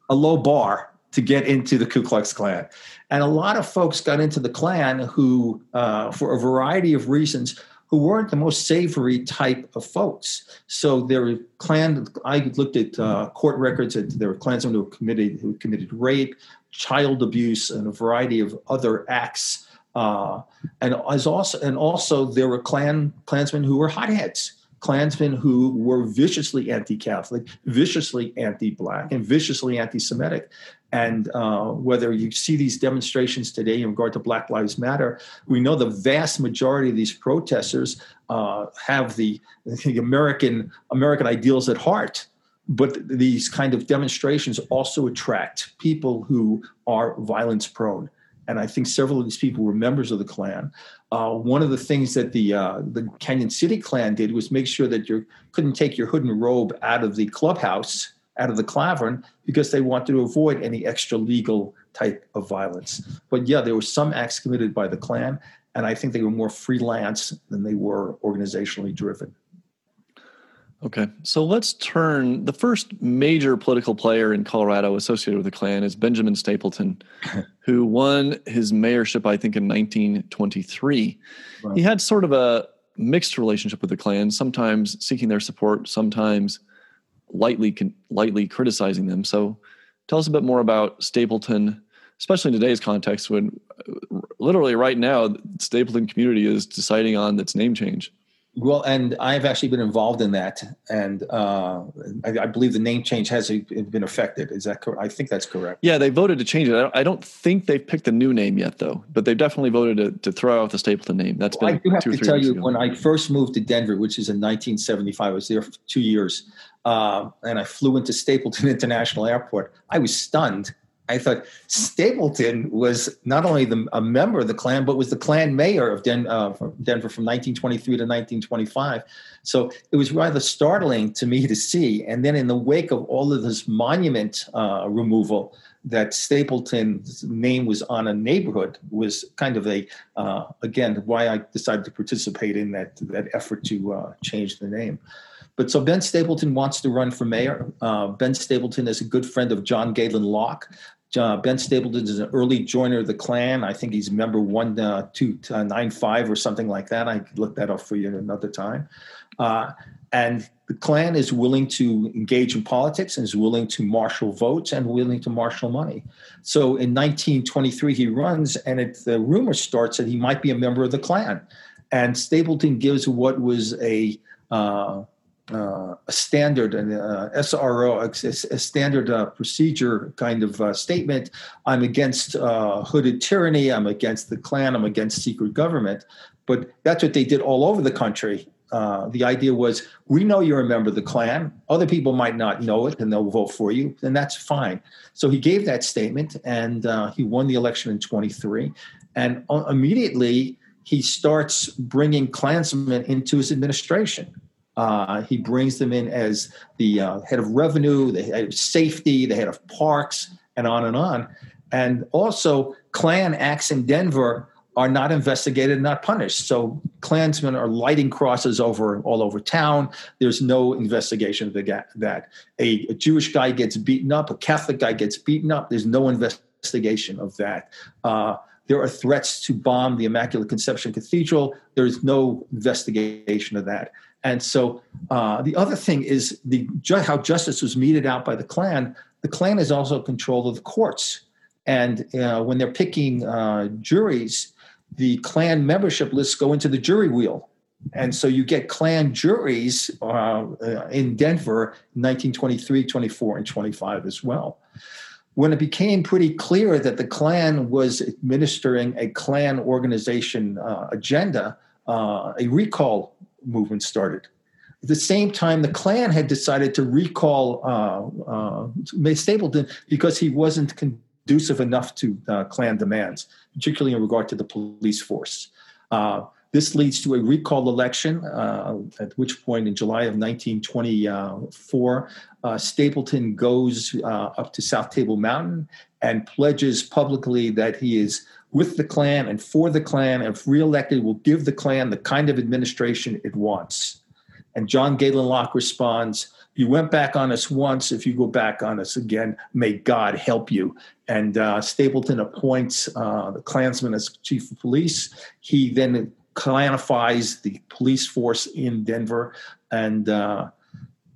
a low bar to get into the Ku Klux Klan. And a lot of folks got into the Klan who, uh, for a variety of reasons, who weren't the most savory type of folks. So there were Klan. I looked at uh, court records. And there were Klansmen who committed who committed rape, child abuse, and a variety of other acts uh, and as also and also there were Klan Klansmen who were hotheads, Klansmen who were viciously anti-Catholic, viciously anti-black, and viciously anti-Semitic. And uh, whether you see these demonstrations today in regard to Black Lives Matter, we know the vast majority of these protesters uh, have the, the American American ideals at heart but these kind of demonstrations also attract people who are violence prone and I think several of these people were members of the Klan. Uh, one of the things that the uh, the Cañon City Klan did was make sure that you couldn't take your hood and robe out of the clubhouse, out of the klavern, because they wanted to avoid any extra legal type of violence. But yeah, there were some acts committed by the Klan, and I think they were more freelance than they were organizationally driven. Okay, so let's turn. The first major political player in Colorado associated with the Klan is Benjamin Stapleton, who won his mayorship, I think, in 1923. Right. He had sort of a mixed relationship with the Klan, sometimes seeking their support, sometimes lightly lightly criticizing them. So, tell us a bit more about Stapleton, especially in today's context, when literally right now Stapleton community is deciding on its name change. Well, and I've actually been involved in that, and uh, I, I, believe the name change has been affected. Is that correct? I think that's correct. Yeah, they voted to change it. I don't think they've picked a new name yet, though. But they've definitely voted to, to throw out the Stapleton name. That's well, been. I do have to tell you, ago. when I first moved to Denver, which is in 1975, I was there for two years, uh, and I flew into Stapleton International Airport. I was stunned I thought Stapleton was not only the, a member of the Klan, but was the Klan mayor of Den, uh, Denver from 1923 to 1925. So it was rather startling to me to see. And then in the wake of all of this monument uh, removal, that Stapleton's name was on a neighborhood was kind of a uh, again why I decided to participate in that that effort to uh, change the name. But so Ben Stapleton wants to run for mayor. Uh, ben Stapleton is a good friend of John Galen Locke, uh, ben Stapleton is an early joiner of the Klan. I think he's member one uh, two uh, nine five or something like that. I could look that up for you another time. Uh, and the Klan is willing to engage in politics and is willing to marshal votes and willing to marshal money. So in 1923 he runs, and it, the rumor starts that he might be a member of the Klan. And Stapleton gives what was a uh, a standard, an uh, SRO, a, a standard uh, procedure kind of uh, statement. I'm against uh, hooded tyranny. I'm against the Klan. I'm against secret government. But that's what they did all over the country. Uh, the idea was, we know you're a member of the Klan. Other people might not know it, and they'll vote for you, and that's fine. So he gave that statement, and he won the election in 23. And immediately, he starts bringing Klansmen into his administration. Uh, he brings them in as the uh, head of revenue, the head of safety, the head of parks, and on and on. And also, Klan acts in Denver are not investigated, not punished. So Klansmen are lighting crosses over all over town. There's no investigation of the, that. A, a Jewish guy gets beaten up, a Catholic guy gets beaten up. There's no investigation of that. Uh, there are threats to bomb the Immaculate Conception Cathedral. There's no investigation of that. And so uh, the other thing is the how justice was meted out by the Klan. The Klan is also control of the courts, and uh, when they're picking uh, juries, the Klan membership lists go into the jury wheel, and so you get Klan juries uh, uh, in Denver, 1923, 24, and 25 as well. When it became pretty clear that the Klan was administering a Klan organization uh, agenda, a recall movement started. At the same time, the Klan had decided to recall uh, uh, Stapleton because he wasn't conducive enough to uh, Klan demands, particularly in regard to the police force. Uh, this leads to a recall election, uh, at which point, in July of 1924, uh, Stapleton goes up to South Table Mountain and pledges publicly that he is with the Klan and for the Klan, and if reelected, will give the Klan the kind of administration it wants. And John Galen Locke responds, You went back on us once. If you go back on us again, may God help you. And uh, Stapleton appoints uh, the Klansman as chief of police. He then clanifies the police force in Denver, and uh,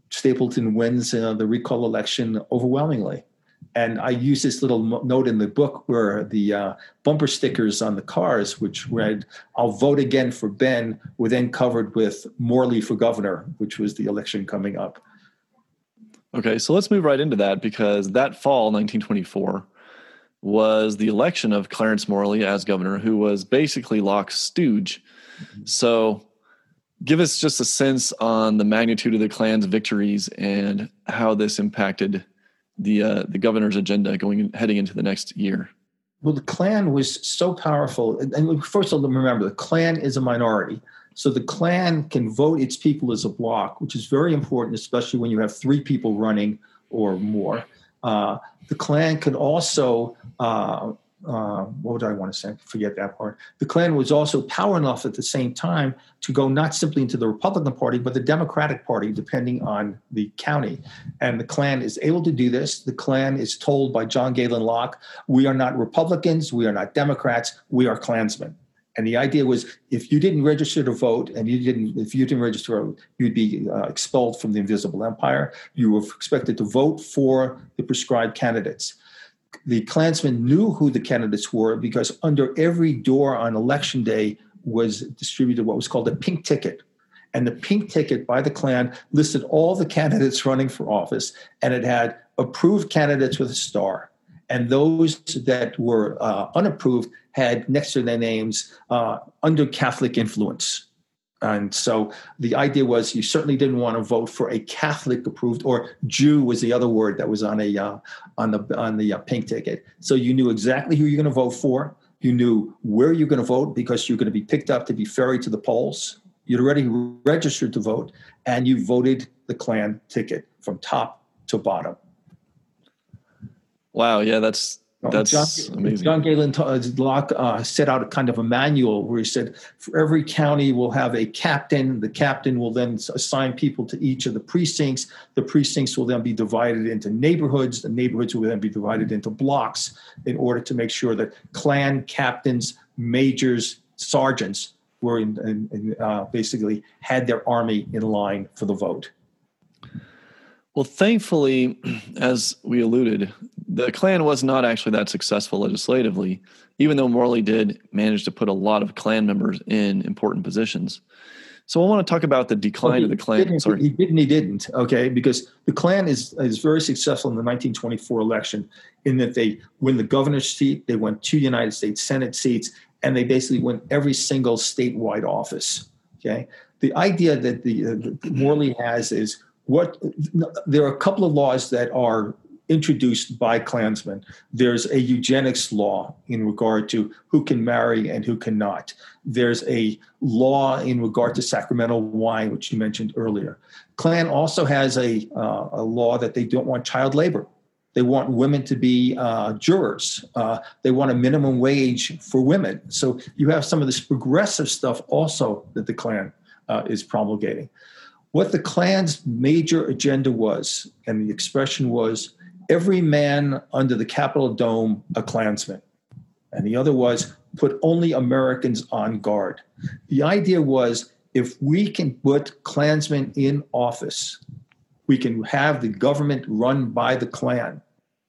Stapleton wins uh, the recall election overwhelmingly. And I use this little note in the book where the uh, bumper stickers on the cars, which read, I'll vote again for Ben, were then covered with Morley for governor, which was the election coming up. Okay, so let's move right into that because that fall, 1924, was the election of Clarence Morley as governor, who was basically Locke's stooge. Mm-hmm. So give us just a sense on the magnitude of the Klan's victories and how this impacted the uh, the governor's agenda going heading into the next year? Well, the Klan was so powerful. And first of all, remember the Klan is a minority. So the Klan can vote its people as a block, which is very important, especially when you have three people running or more. Uh, the Klan can also uh, uh, what would I want to say? Forget that part. The Klan was also power enough at the same time to go not simply into the Republican Party, but the Democratic Party, depending on the county. And the Klan is able to do this. The Klan is told by John Galen Locke, we are not Republicans, we are not Democrats, we are Klansmen. And the idea was if you didn't register to vote and you didn't, if you didn't register you'd be uh, expelled from the invisible empire. You were expected to vote for the prescribed candidates the Klansmen knew who the candidates were because under every door on election day was distributed what was called a pink ticket. And the pink ticket by the Klan listed all the candidates running for office, and it had approved candidates with a star. And those that were uh, unapproved had next to their names uh, under Catholic influence. And so the idea was you certainly didn't want to vote for a Catholic approved or Jew was the other word that was on a uh, on the on the uh, pink ticket. So you knew exactly who you're going to vote for. You knew where you're going to vote because you're going to be picked up to be ferried to the polls. You'd already registered to vote, and you voted the Klan ticket from top to bottom. Wow, yeah, that's that's John, amazing. John Galen Locke uh, set out a kind of a manual where he said, for every county will have a captain. The captain will then assign people to each of the precincts. The precincts will then be divided into neighborhoods. The neighborhoods will then be divided into blocks in order to make sure that Klan captains, majors, sergeants were in, in, in, uh, basically had their army in line for the vote. Well, thankfully, as we alluded, the Klan was not actually that successful legislatively, even though Morley did manage to put a lot of Klan members in important positions. So I want to talk about the decline well, of the Klan. Sorry, he didn't. He didn't. Okay, because the Klan is is very successful in the 1924 election in that they win the governor's seat, they won two United States Senate seats, and they basically win every single statewide office. Okay, the idea that the, uh, the Morley has is what there are a couple of laws that are introduced by Klansmen. There's a eugenics law in regard to who can marry and who cannot. There's a law in regard to sacramental wine, which you mentioned earlier. Klan also has a, uh, a law that they don't want child labor. They want women to be uh, jurors. Uh, they want a minimum wage for women. So you have some of this progressive stuff also that the Klan uh, is promulgating. What the Klan's major agenda was, and the expression was, every man under the Capitol dome a Klansman. And the other was, put only Americans on guard. The idea was, if we can put Klansmen in office, we can have the government run by the Klan,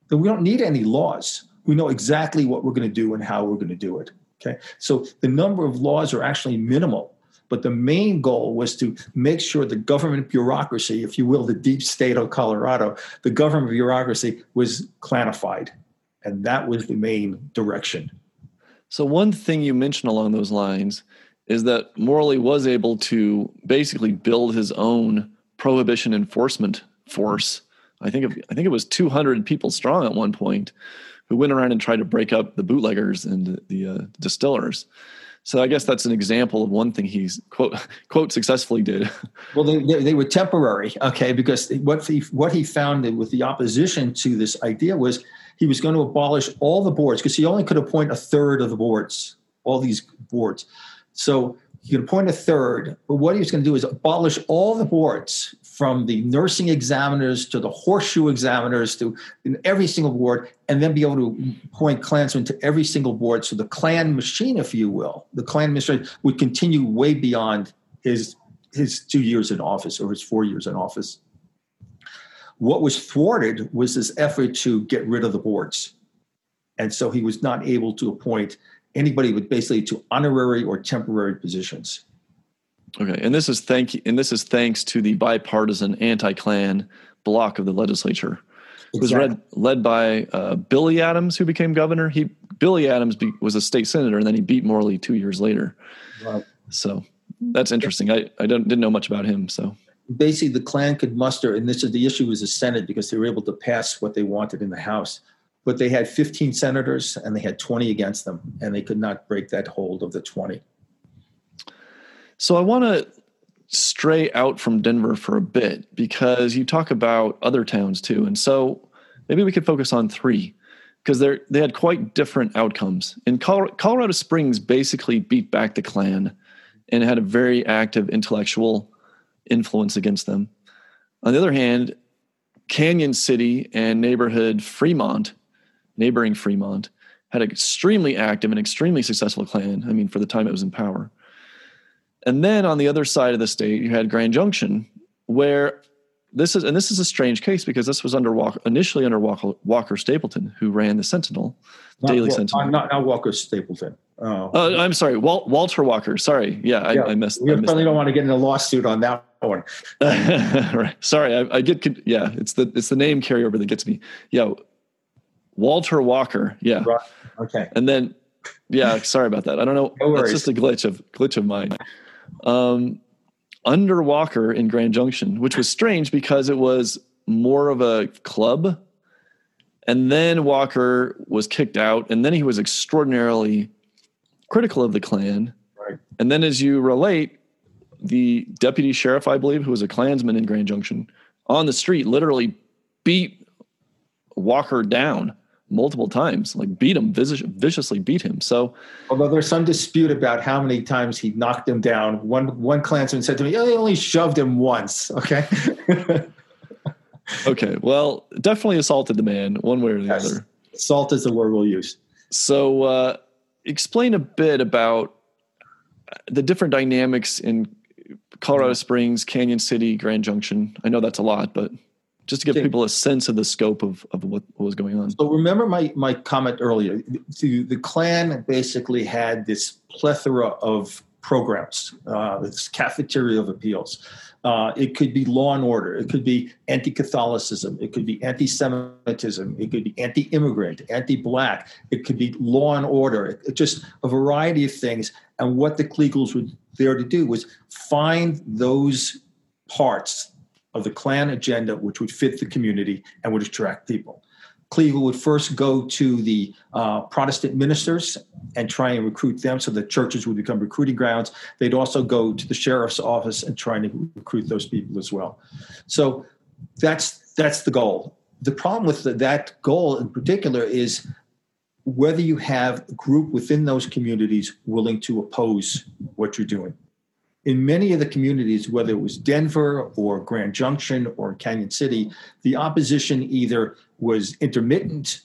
then we don't need any laws. We know exactly what we're going to do and how we're going to do it. Okay. So the number of laws are actually minimal but the main goal was to make sure the government bureaucracy, if you will, the deep state of Colorado, the government bureaucracy was clanified. And that was the main direction. So, one thing you mentioned along those lines is that Morley was able to basically build his own prohibition enforcement force. I think, of, I think it was 200 people strong at one point who went around and tried to break up the bootleggers and the uh, distillers. So I guess that's an example of one thing he's quote quote successfully did. Well, they, they, they were temporary, okay, because what he what he found with the opposition to this idea was he was going to abolish all the boards because he only could appoint a third of the boards, all these boards. So he could appoint a third, but what he was going to do is abolish all the boards from the nursing examiners to the horseshoe examiners to every single board, and then be able to appoint Klansmen to every single board. So the Klan machine, if you will, the Klan administration would continue way beyond his his two years in office or his four years in office. What was thwarted was this effort to get rid of the boards. And so he was not able to appoint anybody with basically to honorary or temporary positions. Okay, and this is thank and this is thanks to the bipartisan anti-Klan block of the legislature. It was read, led by uh, Billy Adams, who became governor. He Billy Adams be, was a state senator, and then he beat Morley two years later. Right. So that's interesting. I, I don't, didn't know much about him. So basically, the Klan could muster, and this is the issue was the Senate because they were able to pass what they wanted in the House, but they had 15 senators and they had 20 against them, and they could not break that hold of the 20. So I want to stray out from Denver for a bit because you talk about other towns too. And so maybe we could focus on three. because they they had quite different outcomes. In Colorado, Colorado Springs, basically beat back the Klan and had a very active intellectual influence against them. On the other hand, Cañon City and neighborhood Fremont, neighboring Fremont, had an extremely active and extremely successful Klan. I mean, for the time it was in power. And then on the other side of the state, you had Grand Junction, where this is, and this is a strange case because this was under Walker, initially under Walker, Walker Stapleton, who ran the Sentinel, not, Daily well, Sentinel. Not, not Walker Stapleton. Oh. Uh, I'm sorry, Wal- Walter Walker. Sorry, yeah, yeah I, I missed. We I missed don't want to get in a lawsuit on that one. right. Sorry, I, I, get. Yeah, it's the it's the name carryover that gets me. Yeah, Walter Walker. Yeah. Right. Okay. And then, yeah, sorry about that. I don't know. No That's just a glitch of glitch of mine. Um, under Walker in Grand Junction, which was strange because it was more of a club. And then Walker was kicked out, and then he was extraordinarily critical of the Klan. Right. And then, as you relate, the deputy sheriff, I believe, who was a Klansman in Grand Junction, on the street literally beat Walker down multiple times, like beat him, viciously beat him. So, although there's some dispute about how many times he knocked him down, one one Klansman said to me, "Oh, he only shoved him once." Okay. okay. Well, definitely assaulted the man, one way or the Yes. other. Assault is the word we'll use. So, uh, explain a bit about the different dynamics in Colorado Springs, Cañon City, Grand Junction. I know that's a lot, but just to give Okay. people a sense of the scope of, of what, what was going on. So remember my my comment earlier. The, the Klan basically had this plethora of programs, uh, this cafeteria of appeals. Uh, it could be law and order. It could be anti-Catholicism. It could be anti-Semitism. It could be anti-immigrant, anti-black. It could be law and order. It, it just a variety of things. And what the Kleagles were there to do was find those parts of the Klan agenda which would fit the community and would attract people. Kleagle would first go to the uh, Protestant ministers and try and recruit them so that churches would become recruiting grounds. They'd also go to the sheriff's office and try to recruit those people as well. So that's that's the goal. The problem with the, that goal in particular is whether you have a group within those communities willing to oppose what you're doing in many of the communities, whether it was Denver or Grand Junction or Cañon City, the opposition either was intermittent,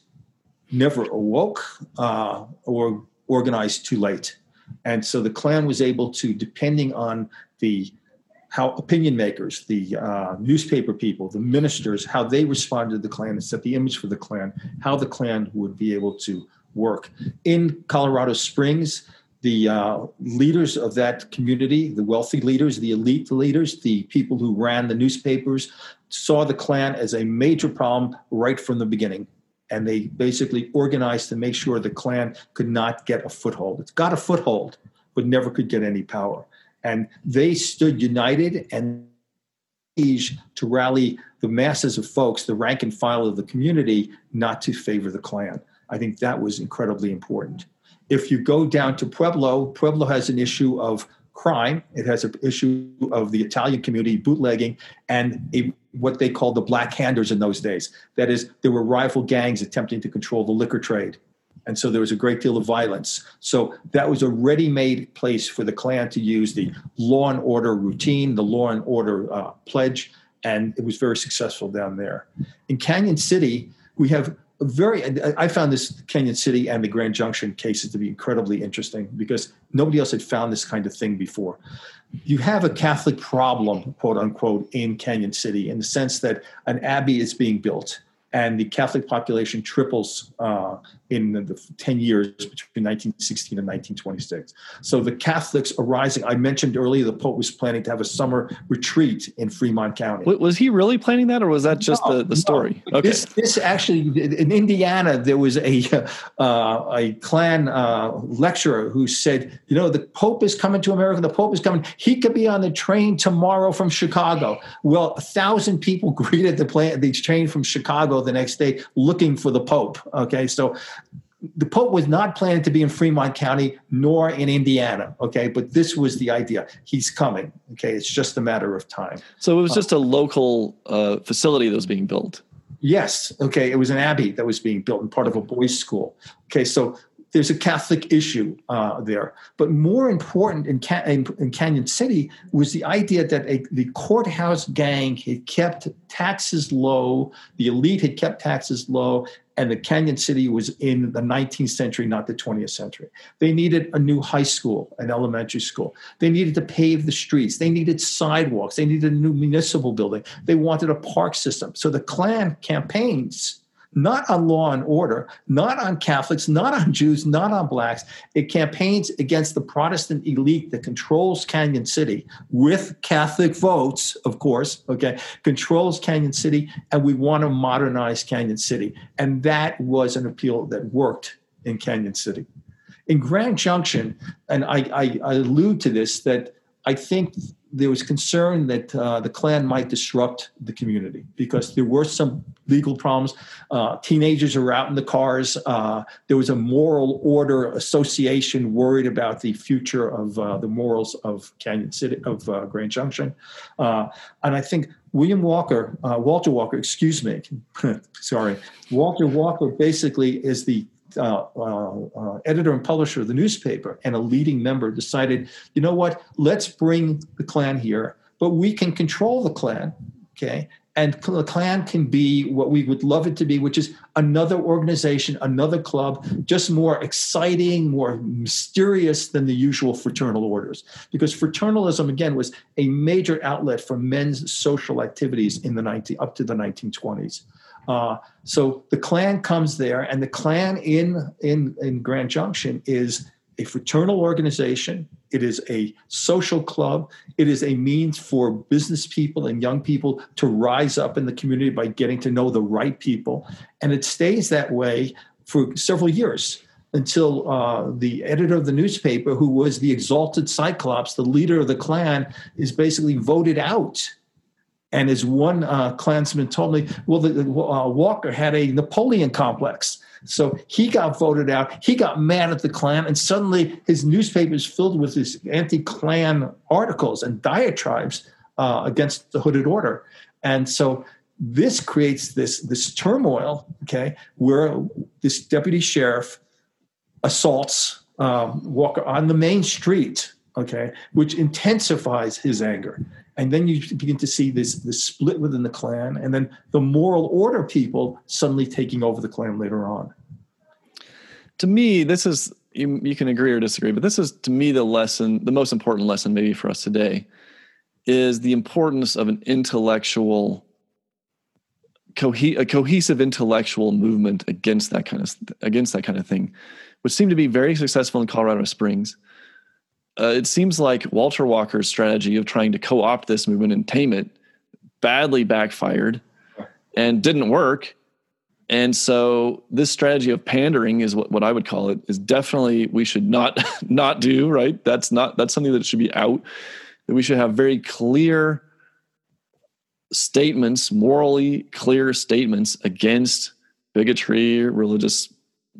never awoke, uh, or organized too late. And so the Klan was able to, depending on the how opinion makers, the uh, newspaper people, the ministers, how they responded to the Klan and set the image for the Klan, how the Klan would be able to work. In Colorado Springs, the uh, leaders of that community, the wealthy leaders, the elite leaders, the people who ran the newspapers, saw the Klan as a major problem right from the beginning. And they basically organized to make sure the Klan could not get a foothold. It's got a foothold, but never could get any power. And they stood united and to rally the masses of folks, the rank and file of the community, not to favor the Klan. I think that was incredibly important. If you go down to Pueblo, Pueblo has an issue of crime. It has an issue of the Italian community bootlegging and a, what they called the black handers in those days. That is, there were rival gangs attempting to control the liquor trade. And so there was a great deal of violence. So that was a ready made place for the Klan to use the law and order routine, the law and order uh, pledge, and it was very successful down there. In Cañon City, we have very, I found this Cañon City and the Grand Junction cases to be incredibly interesting because nobody else had found this kind of thing before. You have a Catholic problem, quote unquote, in Cañon City in the sense that an abbey is being built and the Catholic population triples uh, in the 10 years between 1916 and 1926. So the Catholics arising, I mentioned earlier the Pope was planning to have a summer retreat in Fremont County. Was he really planning that, or was that just No, the, the story? no. Okay. This, this actually, in Indiana, there was a uh, a Klan uh, lecturer who said, you know, the Pope is coming to America. The Pope is coming. He could be on the train tomorrow from Chicago. Well, a thousand people greeted the plane, the train from Chicago the next day, looking for the Pope. Okay, so the Pope was not planning to be in Fremont County nor in Indiana. Okay, but this was the idea. He's coming. Okay, it's just a matter of time. So it was just a local uh, facility that was being built. Yes. Okay. It was an abbey that was being built and part of a boys' school. Okay. So there's a Catholic issue uh, there. But more important in, Ca- in, Cañon City was the idea that a, the courthouse gang had kept taxes low, the elite had kept taxes low, and the Cañon City was in the 19th century, not the 20th century. They needed a new high school, an elementary school. They needed to pave the streets. They needed sidewalks. They needed a new municipal building. They wanted a park system. So the Klan campaigns not on law and order, not on Catholics, not on Jews, not on blacks. It campaigns against the Protestant elite that controls Cañon City with Catholic votes, of course, okay, controls Cañon City, and we want to modernize Cañon City. And that was an appeal that worked in Cañon City. In Grand Junction, and I, I, I allude to this, that I think there was concern that uh, the Klan might disrupt the community because there were some legal problems. Uh, teenagers are out in the cars. Uh, there was a moral order association worried about the future of uh, the morals of Cañon City, of uh, Grand Junction. Uh, and I think William Walker, Walter Walker, excuse me, sorry, Walter Walker basically is the uh, uh, uh, editor and publisher of the newspaper and a leading member decided, you know what, let's bring the Klan here, but we can control the Klan, okay? And the Klan can be what we would love it to be, which is another organization, another club, just more exciting, more mysterious than the usual fraternal orders. Because fraternalism, again, was a major outlet for men's social activities in the 19, up to the 1920s. Uh, so the Klan comes there, and the Klan in in in Grand Junction is a fraternal organization. It is a social club. It is a means for business people and young people to rise up in the community by getting to know the right people, and it stays that way for several years until uh, the editor of the newspaper, who was the exalted Cyclops, the leader of the Klan, is basically voted out and as one uh, Klansman told me, well, the, uh, Walker had a Napoleon complex. So he got voted out. He got mad at the Klan, and suddenly his newspaper is filled with these anti-Klan articles and diatribes uh, against the hooded order. And so this creates this this turmoil, okay, where this deputy sheriff assaults um, Walker on the main street, okay, which intensifies his anger and then you begin to see this this split within the Klan, and then the moral order people suddenly taking over the Klan later on. To me, this is you, you can agree or disagree, but this is to me the lesson, the most important lesson maybe for us today, is the importance of an intellectual, a cohesive intellectual movement against that kind of against that kind of thing, which seemed to be very successful in Colorado Springs uh, it seems like Walter Walker's strategy of trying to co opt this movement and tame it badly backfired and didn't work. And so this strategy of pandering is what, what I would call it is definitely we should not not do, right? That's not that's something that should be out. That we should have very clear statements, morally clear statements against bigotry, religious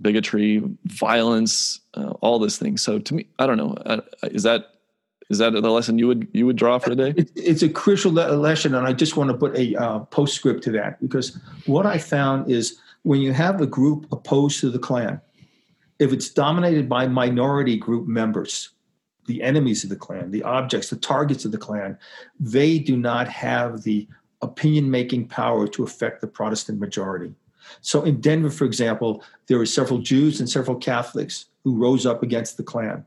bigotry, violence, uh, all these things. So to me, I don't know. Uh, is that is that the lesson you would you would draw for today? It's a crucial lesson, and I just want to put a uh, postscript to that because what I found is when you have a group opposed to the Klan, if it's dominated by minority group members, the enemies of the Klan, the objects, the targets of the Klan, they do not have the opinion making power to affect the Protestant majority. So in Denver, for example, there were several Jews and several Catholics who rose up against the Klan,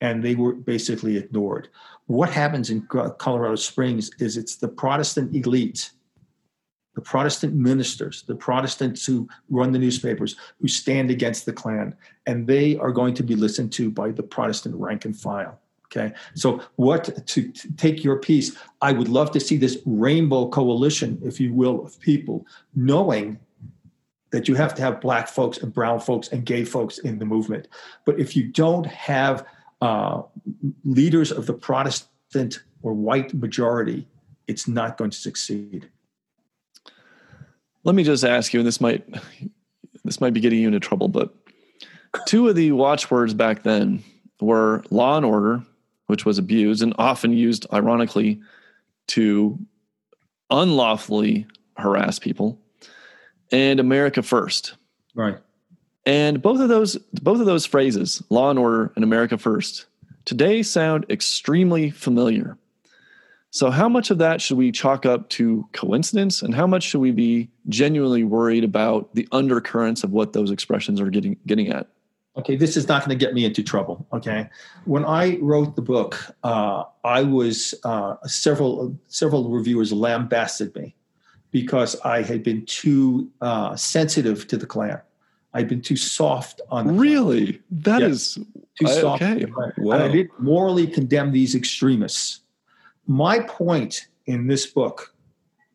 and they were basically ignored. What happens in Colorado Springs is it's the Protestant elite, the Protestant ministers, the Protestants who run the newspapers, who stand against the Klan, and they are going to be listened to by the Protestant rank and file. Okay, so what to, to, take your piece? I would love to see this rainbow coalition, if you will, of people knowing that you have to have black folks and brown folks and gay folks in the movement. But if you don't have uh, leaders of the Protestant or white majority, it's not going to succeed. Let me just ask you, and this might this might be getting you into trouble, but two of the watchwords back then were law and order, which was abused and often used, ironically, to unlawfully harass people, and America First. Right. And both of those both of those phrases, law and order and America First, today sound extremely familiar. So how much of that should we chalk up to coincidence and how much should we be genuinely worried about the undercurrents of what those expressions are getting getting at? Okay, this is not going to get me into trouble. Okay, when I wrote the book, uh, I was uh, several several reviewers lambasted me because I had been too uh, sensitive to the Klan. I'd been too soft on. The really, that yes. is too soft. Okay, wow. and I did morally condemn these extremists. My point in this book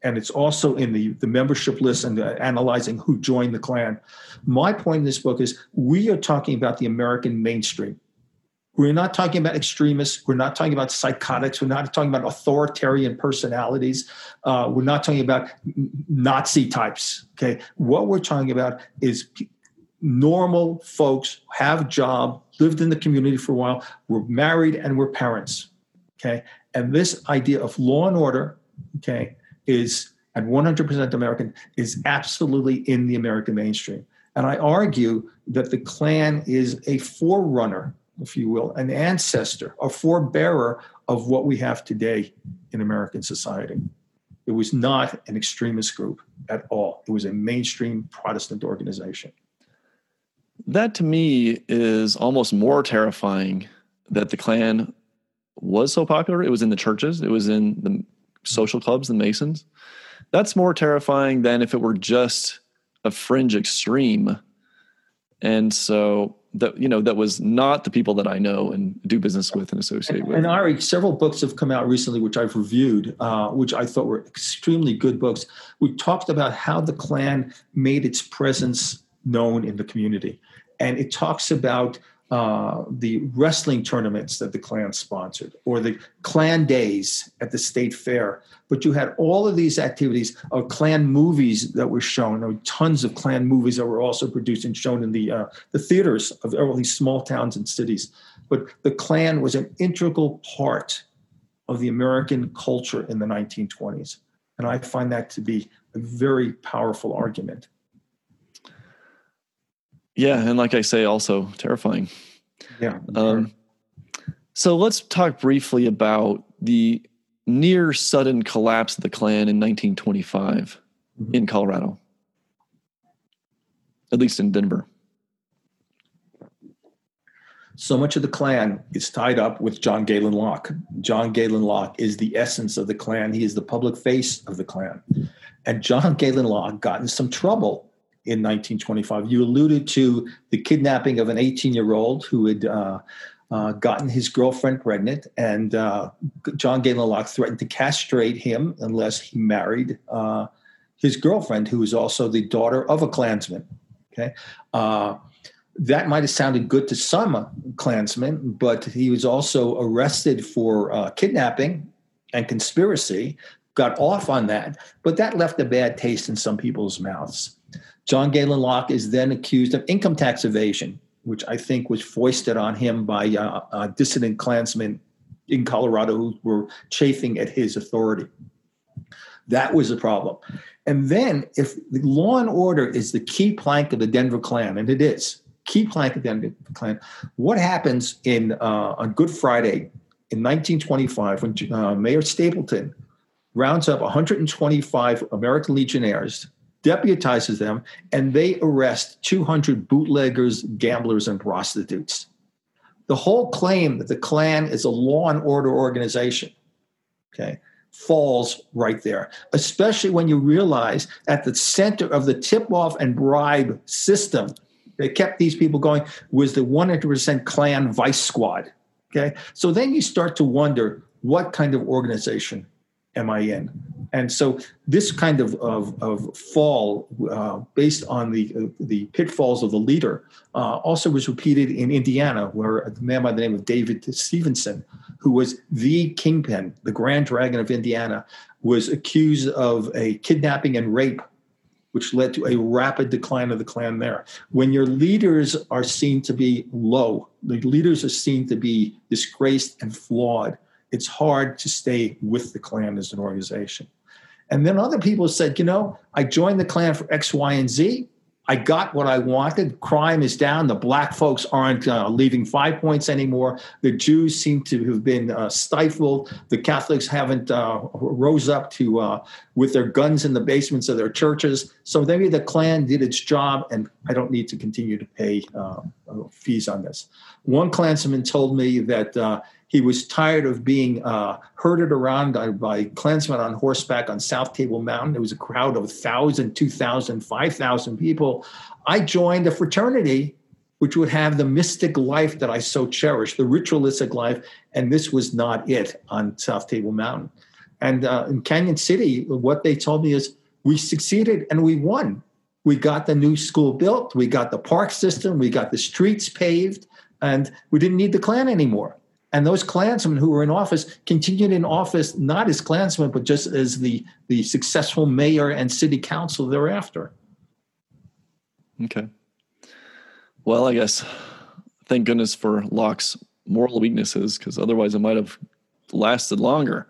and it's also in the, the membership list and analyzing who joined the Klan. My point in this book is we are talking about the American mainstream. We're not talking about extremists. We're not talking about psychotics. We're not talking about authoritarian personalities. Uh, we're not talking about Nazi types. Okay, what we're talking about is normal folks have job, lived in the community for a while, we're married, and we're parents. Okay, and this idea of law and order. Okay, is at 100% American is absolutely in the American mainstream. And I argue that the Klan is a forerunner, if you will, an ancestor, a forebearer of what we have today in American society. It was not an extremist group at all, it was a mainstream Protestant organization. That to me is almost more terrifying that the Klan was so popular. It was in the churches, it was in the social clubs, the Masons. That's more terrifying than if it were just a fringe extreme. And so that you know that was not the people that I know and do business with and associate with. And Ari, several books have come out recently, which I've reviewed, uh, which I thought were extremely good books. We talked about how the Klan made its presence known in the community, and it talks about uh, the wrestling tournaments that the Klan sponsored or the Klan days at the state fair. But you had all of these activities of Klan movies that were shown. There were tons of Klan movies that were also produced and shown in the, uh, the theaters of all these small towns and cities. But the Klan was an integral part of the American culture in the 1920s. And I find that to be a very powerful argument. Yeah, and like I say, also terrifying. Yeah. Um, so let's talk briefly about the near sudden collapse of the Klan in 1925 mm-hmm. in Colorado, at least in Denver. So much of the Klan is tied up with John Galen Locke. John Galen Locke is the essence of the Klan. He is the public face of the Klan. And John Galen Locke got in some trouble in 1925. You alluded to the kidnapping of an 18 year old who had uh, uh, gotten his girlfriend pregnant, and uh, John Galen Locke threatened to castrate him unless he married uh, his girlfriend, who was also the daughter of a Klansman. Okay. Uh, that might have sounded good to some Klansmen, but he was also arrested for uh, kidnapping and conspiracy, got off on that, but that left a bad taste in some people's mouths. John Galen Locke is then accused of income tax evasion, which I think was foisted on him by uh, uh, dissident Klansmen in Colorado who were chafing at his authority. That was a problem. And then, if the law and order is the key plank of the Denver Klan, and it is key plank of the Denver Klan, what happens in uh, on Good Friday in 1925 when uh, Mayor Stapleton rounds up 125 American Legionnaires deputizes them, and they arrest 200 bootleggers, gamblers, and prostitutes. The whole claim that the Klan is a law and order organization, okay, falls right there, especially when you realize at the center of the tip off and bribe system that kept these people going was the 100% Klan vice squad. Okay. So then you start to wonder what kind of organization am I in? And so this kind of, of, of fall, uh, based on the, uh, the pitfalls of the leader, uh, also was repeated in Indiana, where a man by the name of David Stephenson, who was the kingpin, the grand dragon of Indiana, was accused of a kidnapping and rape, which led to a rapid decline of the Klan there. When your leaders are seen to be low, the leaders are seen to be disgraced and flawed, it's hard to stay with the Klan as an organization. And then other people said, you know, I joined the Klan for X, Y, and Z. I got what I wanted. Crime is down. The black folks aren't uh, leaving Five Points anymore. The Jews seem to have been uh, stifled. The Catholics haven't uh, rose up to uh, with their guns in the basements of their churches. So maybe the Klan did its job, and I don't need to continue to pay uh, fees on this. One Klansman told me that uh, he was tired of being uh, herded around by, by Klansmen on horseback on South Table Mountain. It was a crowd of 1,000, 2,000, 5,000 people. I joined a fraternity which would have the mystic life that I so cherish, the ritualistic life, and this was not it on South Table Mountain. And uh, in Cañon City, what they told me is we succeeded and we won. We got the new school built, we got the park system, we got the streets paved, and we didn't need the Klan anymore. And those Klansmen who were in office continued in office not as Klansmen, but just as the, the successful mayor and city council thereafter. Okay. Well, I guess thank goodness for Locke's moral weaknesses, because otherwise it might have lasted longer.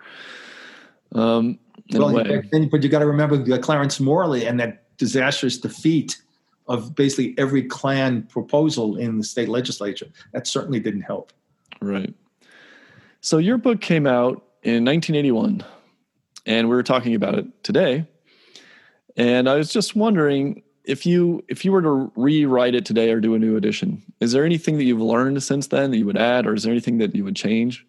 Um, well, but you got to remember Clarence Morley and that disastrous defeat of basically every Klan proposal in the state legislature. That certainly didn't help. Right. So your book came out in 1981, and we were talking about it today. And I was just wondering if you if you were to rewrite it today or do a new edition, is there anything that you've learned since then that you would add, or is there anything that you would change?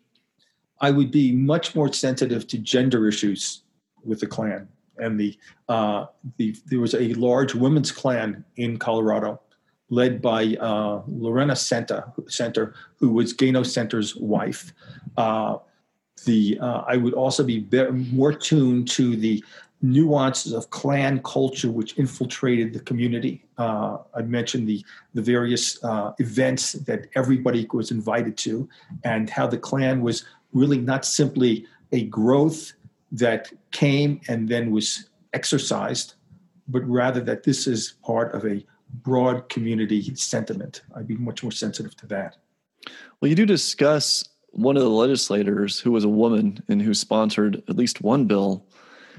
I would be much more sensitive to gender issues with the Klan. And the, uh, the there was a large women's Klan in Colorado led by uh, Lorena Senter, who was Gano Senter's wife. Uh, the uh, I would also be more tuned to the nuances of Klan culture which infiltrated the community. Uh, I mentioned the the various uh, events that everybody was invited to, and how the Klan was really not simply a growth that came and then was exercised, but rather that this is part of a broad community sentiment. I'd be much more sensitive to that. Well, you do discuss one of the legislators who was a woman and who sponsored at least one bill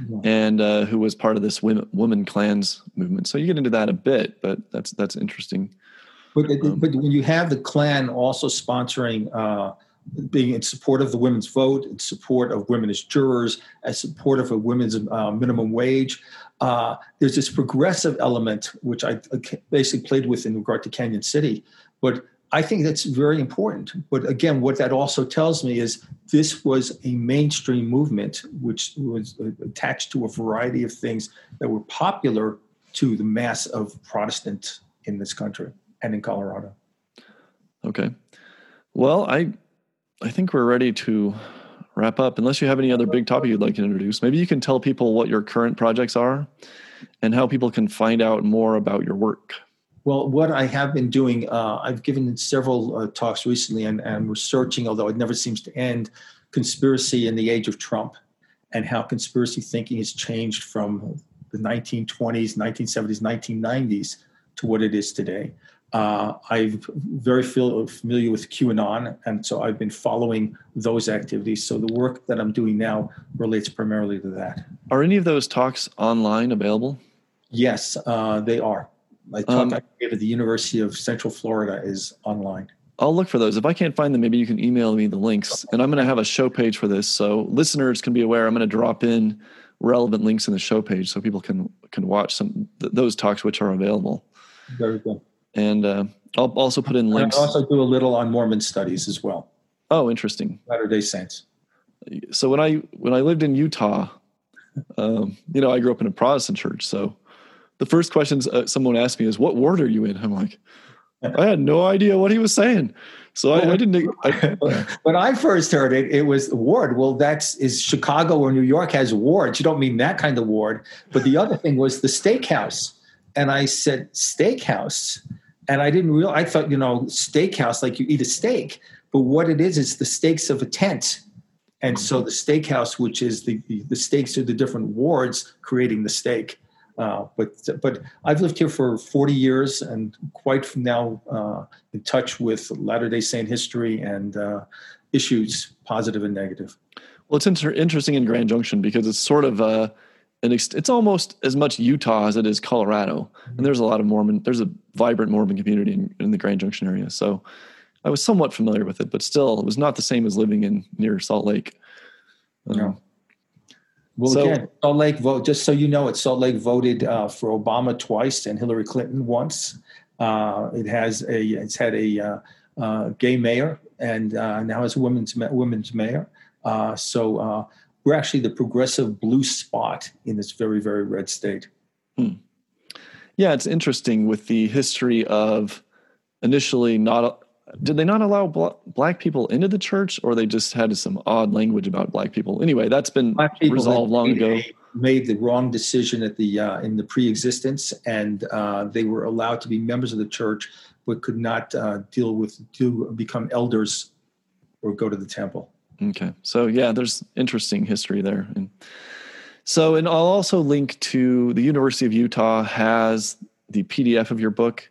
yeah. and uh, who was part of this women, women Klans movement. So you get into that a bit, but that's that's interesting. But, um, but when you have the Klan also sponsoring, uh, being in support of the women's vote, in support of women as jurors, as support of women's uh, minimum wage, uh, there's this progressive element which I basically played with in regard to Cañon City, but I think that's very important. But again, what that also tells me is this was a mainstream movement which was attached to a variety of things that were popular to the mass of Protestants in this country and in Colorado. Okay. Well, I I think we're ready to wrap up. Unless you have any other big topic you'd like to introduce, maybe you can tell people what your current projects are and how people can find out more about your work. Well, what I have been doing, uh, I've given several uh, talks recently and, and researching, although it never seems to end, conspiracy in the age of Trump and how conspiracy thinking has changed from the 1920s, 1970s, 1990s to what it is today. Uh, I'm very familiar with QAnon, and so I've been following those activities. So the work that I'm doing now relates primarily to that. Are any of those talks online available? Yes, uh, they are. My talk um, I gave at the University of Central Florida is online. I'll look for those. If I can't find them, maybe you can email me the links. And I'm going to have a show page for this, so listeners can be aware. I'm going to drop in relevant links in the show page so people can can watch some th- those talks which are available. Very good and uh, I'll also put in links. I also do a little on Mormon studies as well. Oh, interesting. Latter Day Saints. So when I when I lived in Utah, um, you know, I grew up in a Protestant church. So the first questions uh, someone asked me is, "What ward are you in?" I'm like, I had no idea what he was saying. So I, I didn't. I, when I first heard it, it was ward. Well, that's is Chicago or New York has wards. You don't mean that kind of ward. But the other thing was the steakhouse, and I said steakhouse and I didn't real. I thought you know steakhouse like you eat a steak, but what it is is the stakes of a tent, and so the steakhouse, which is the the stakes are the different wards creating the stake. Uh, but but I've lived here for 40 years and quite now uh, in touch with Latter Day Saint history and uh, issues, positive and negative. Well, it's inter- interesting in Grand Junction because it's sort of a it's almost as much Utah as it is Colorado, and there's a lot of Mormon. There's a vibrant Mormon community in, in the Grand Junction area, so I was somewhat familiar with it, but still, it was not the same as living in near Salt Lake. Um, No. Well, So- again, Salt Lake vote. Just so you know, it Salt Lake voted uh, for Obama twice and Hillary Clinton once. Uh, it has a it's had a uh, uh, gay mayor and uh, now has a women's women's mayor. Uh, so uh, we're actually the progressive blue spot in this very very red state. Yeah, it's interesting with the history of initially not. Did they not allow bla- black people into the church, or they just had some odd language about black people? Anyway, that's been resolved long ago. Made the wrong decision at the uh, in the pre-existence, and uh, they were allowed to be members of the church, but could not uh, deal with to become elders or go to the temple. Okay. So yeah, there's interesting history there. And so and I'll also link to the University of Utah has the PDF of your book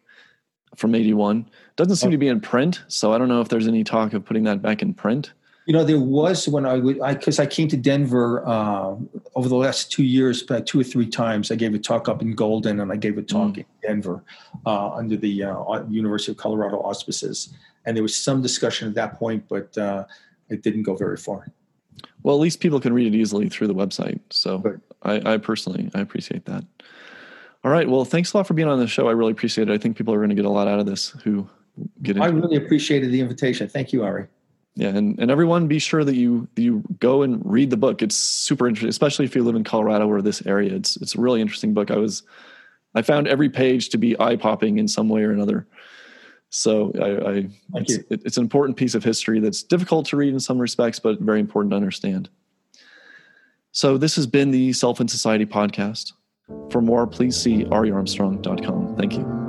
from 81. Doesn't seem to be in print, so I don't know if there's any talk of putting that back in print. You know, there was when I would, because I, came to Denver uh, over the last two years, about two or three times. I gave a talk up in Golden, and I gave a talk Mm. in Denver uh, under the uh, University of Colorado auspices. And there was some discussion at that point, but uh, it didn't go very far. Well, at least people can read it easily through the website. So. I, I personally I appreciate that. All right. Well, thanks a lot for being on the show. I really appreciate it. I think people are going to get a lot out of this who get into I it. really appreciated the invitation. Thank you, Ari. Yeah, and, and everyone be sure that you you go and read the book. It's super interesting, especially if you live in Colorado or this area. It's it's a really interesting book. I was I found every page to be eye popping in some way or another. So I, I it's, it, it's an important piece of history that's difficult to read in some respects, but very important to understand. So this has been the Self and Society podcast. For more, please see ariarmstrong.com. Thank you.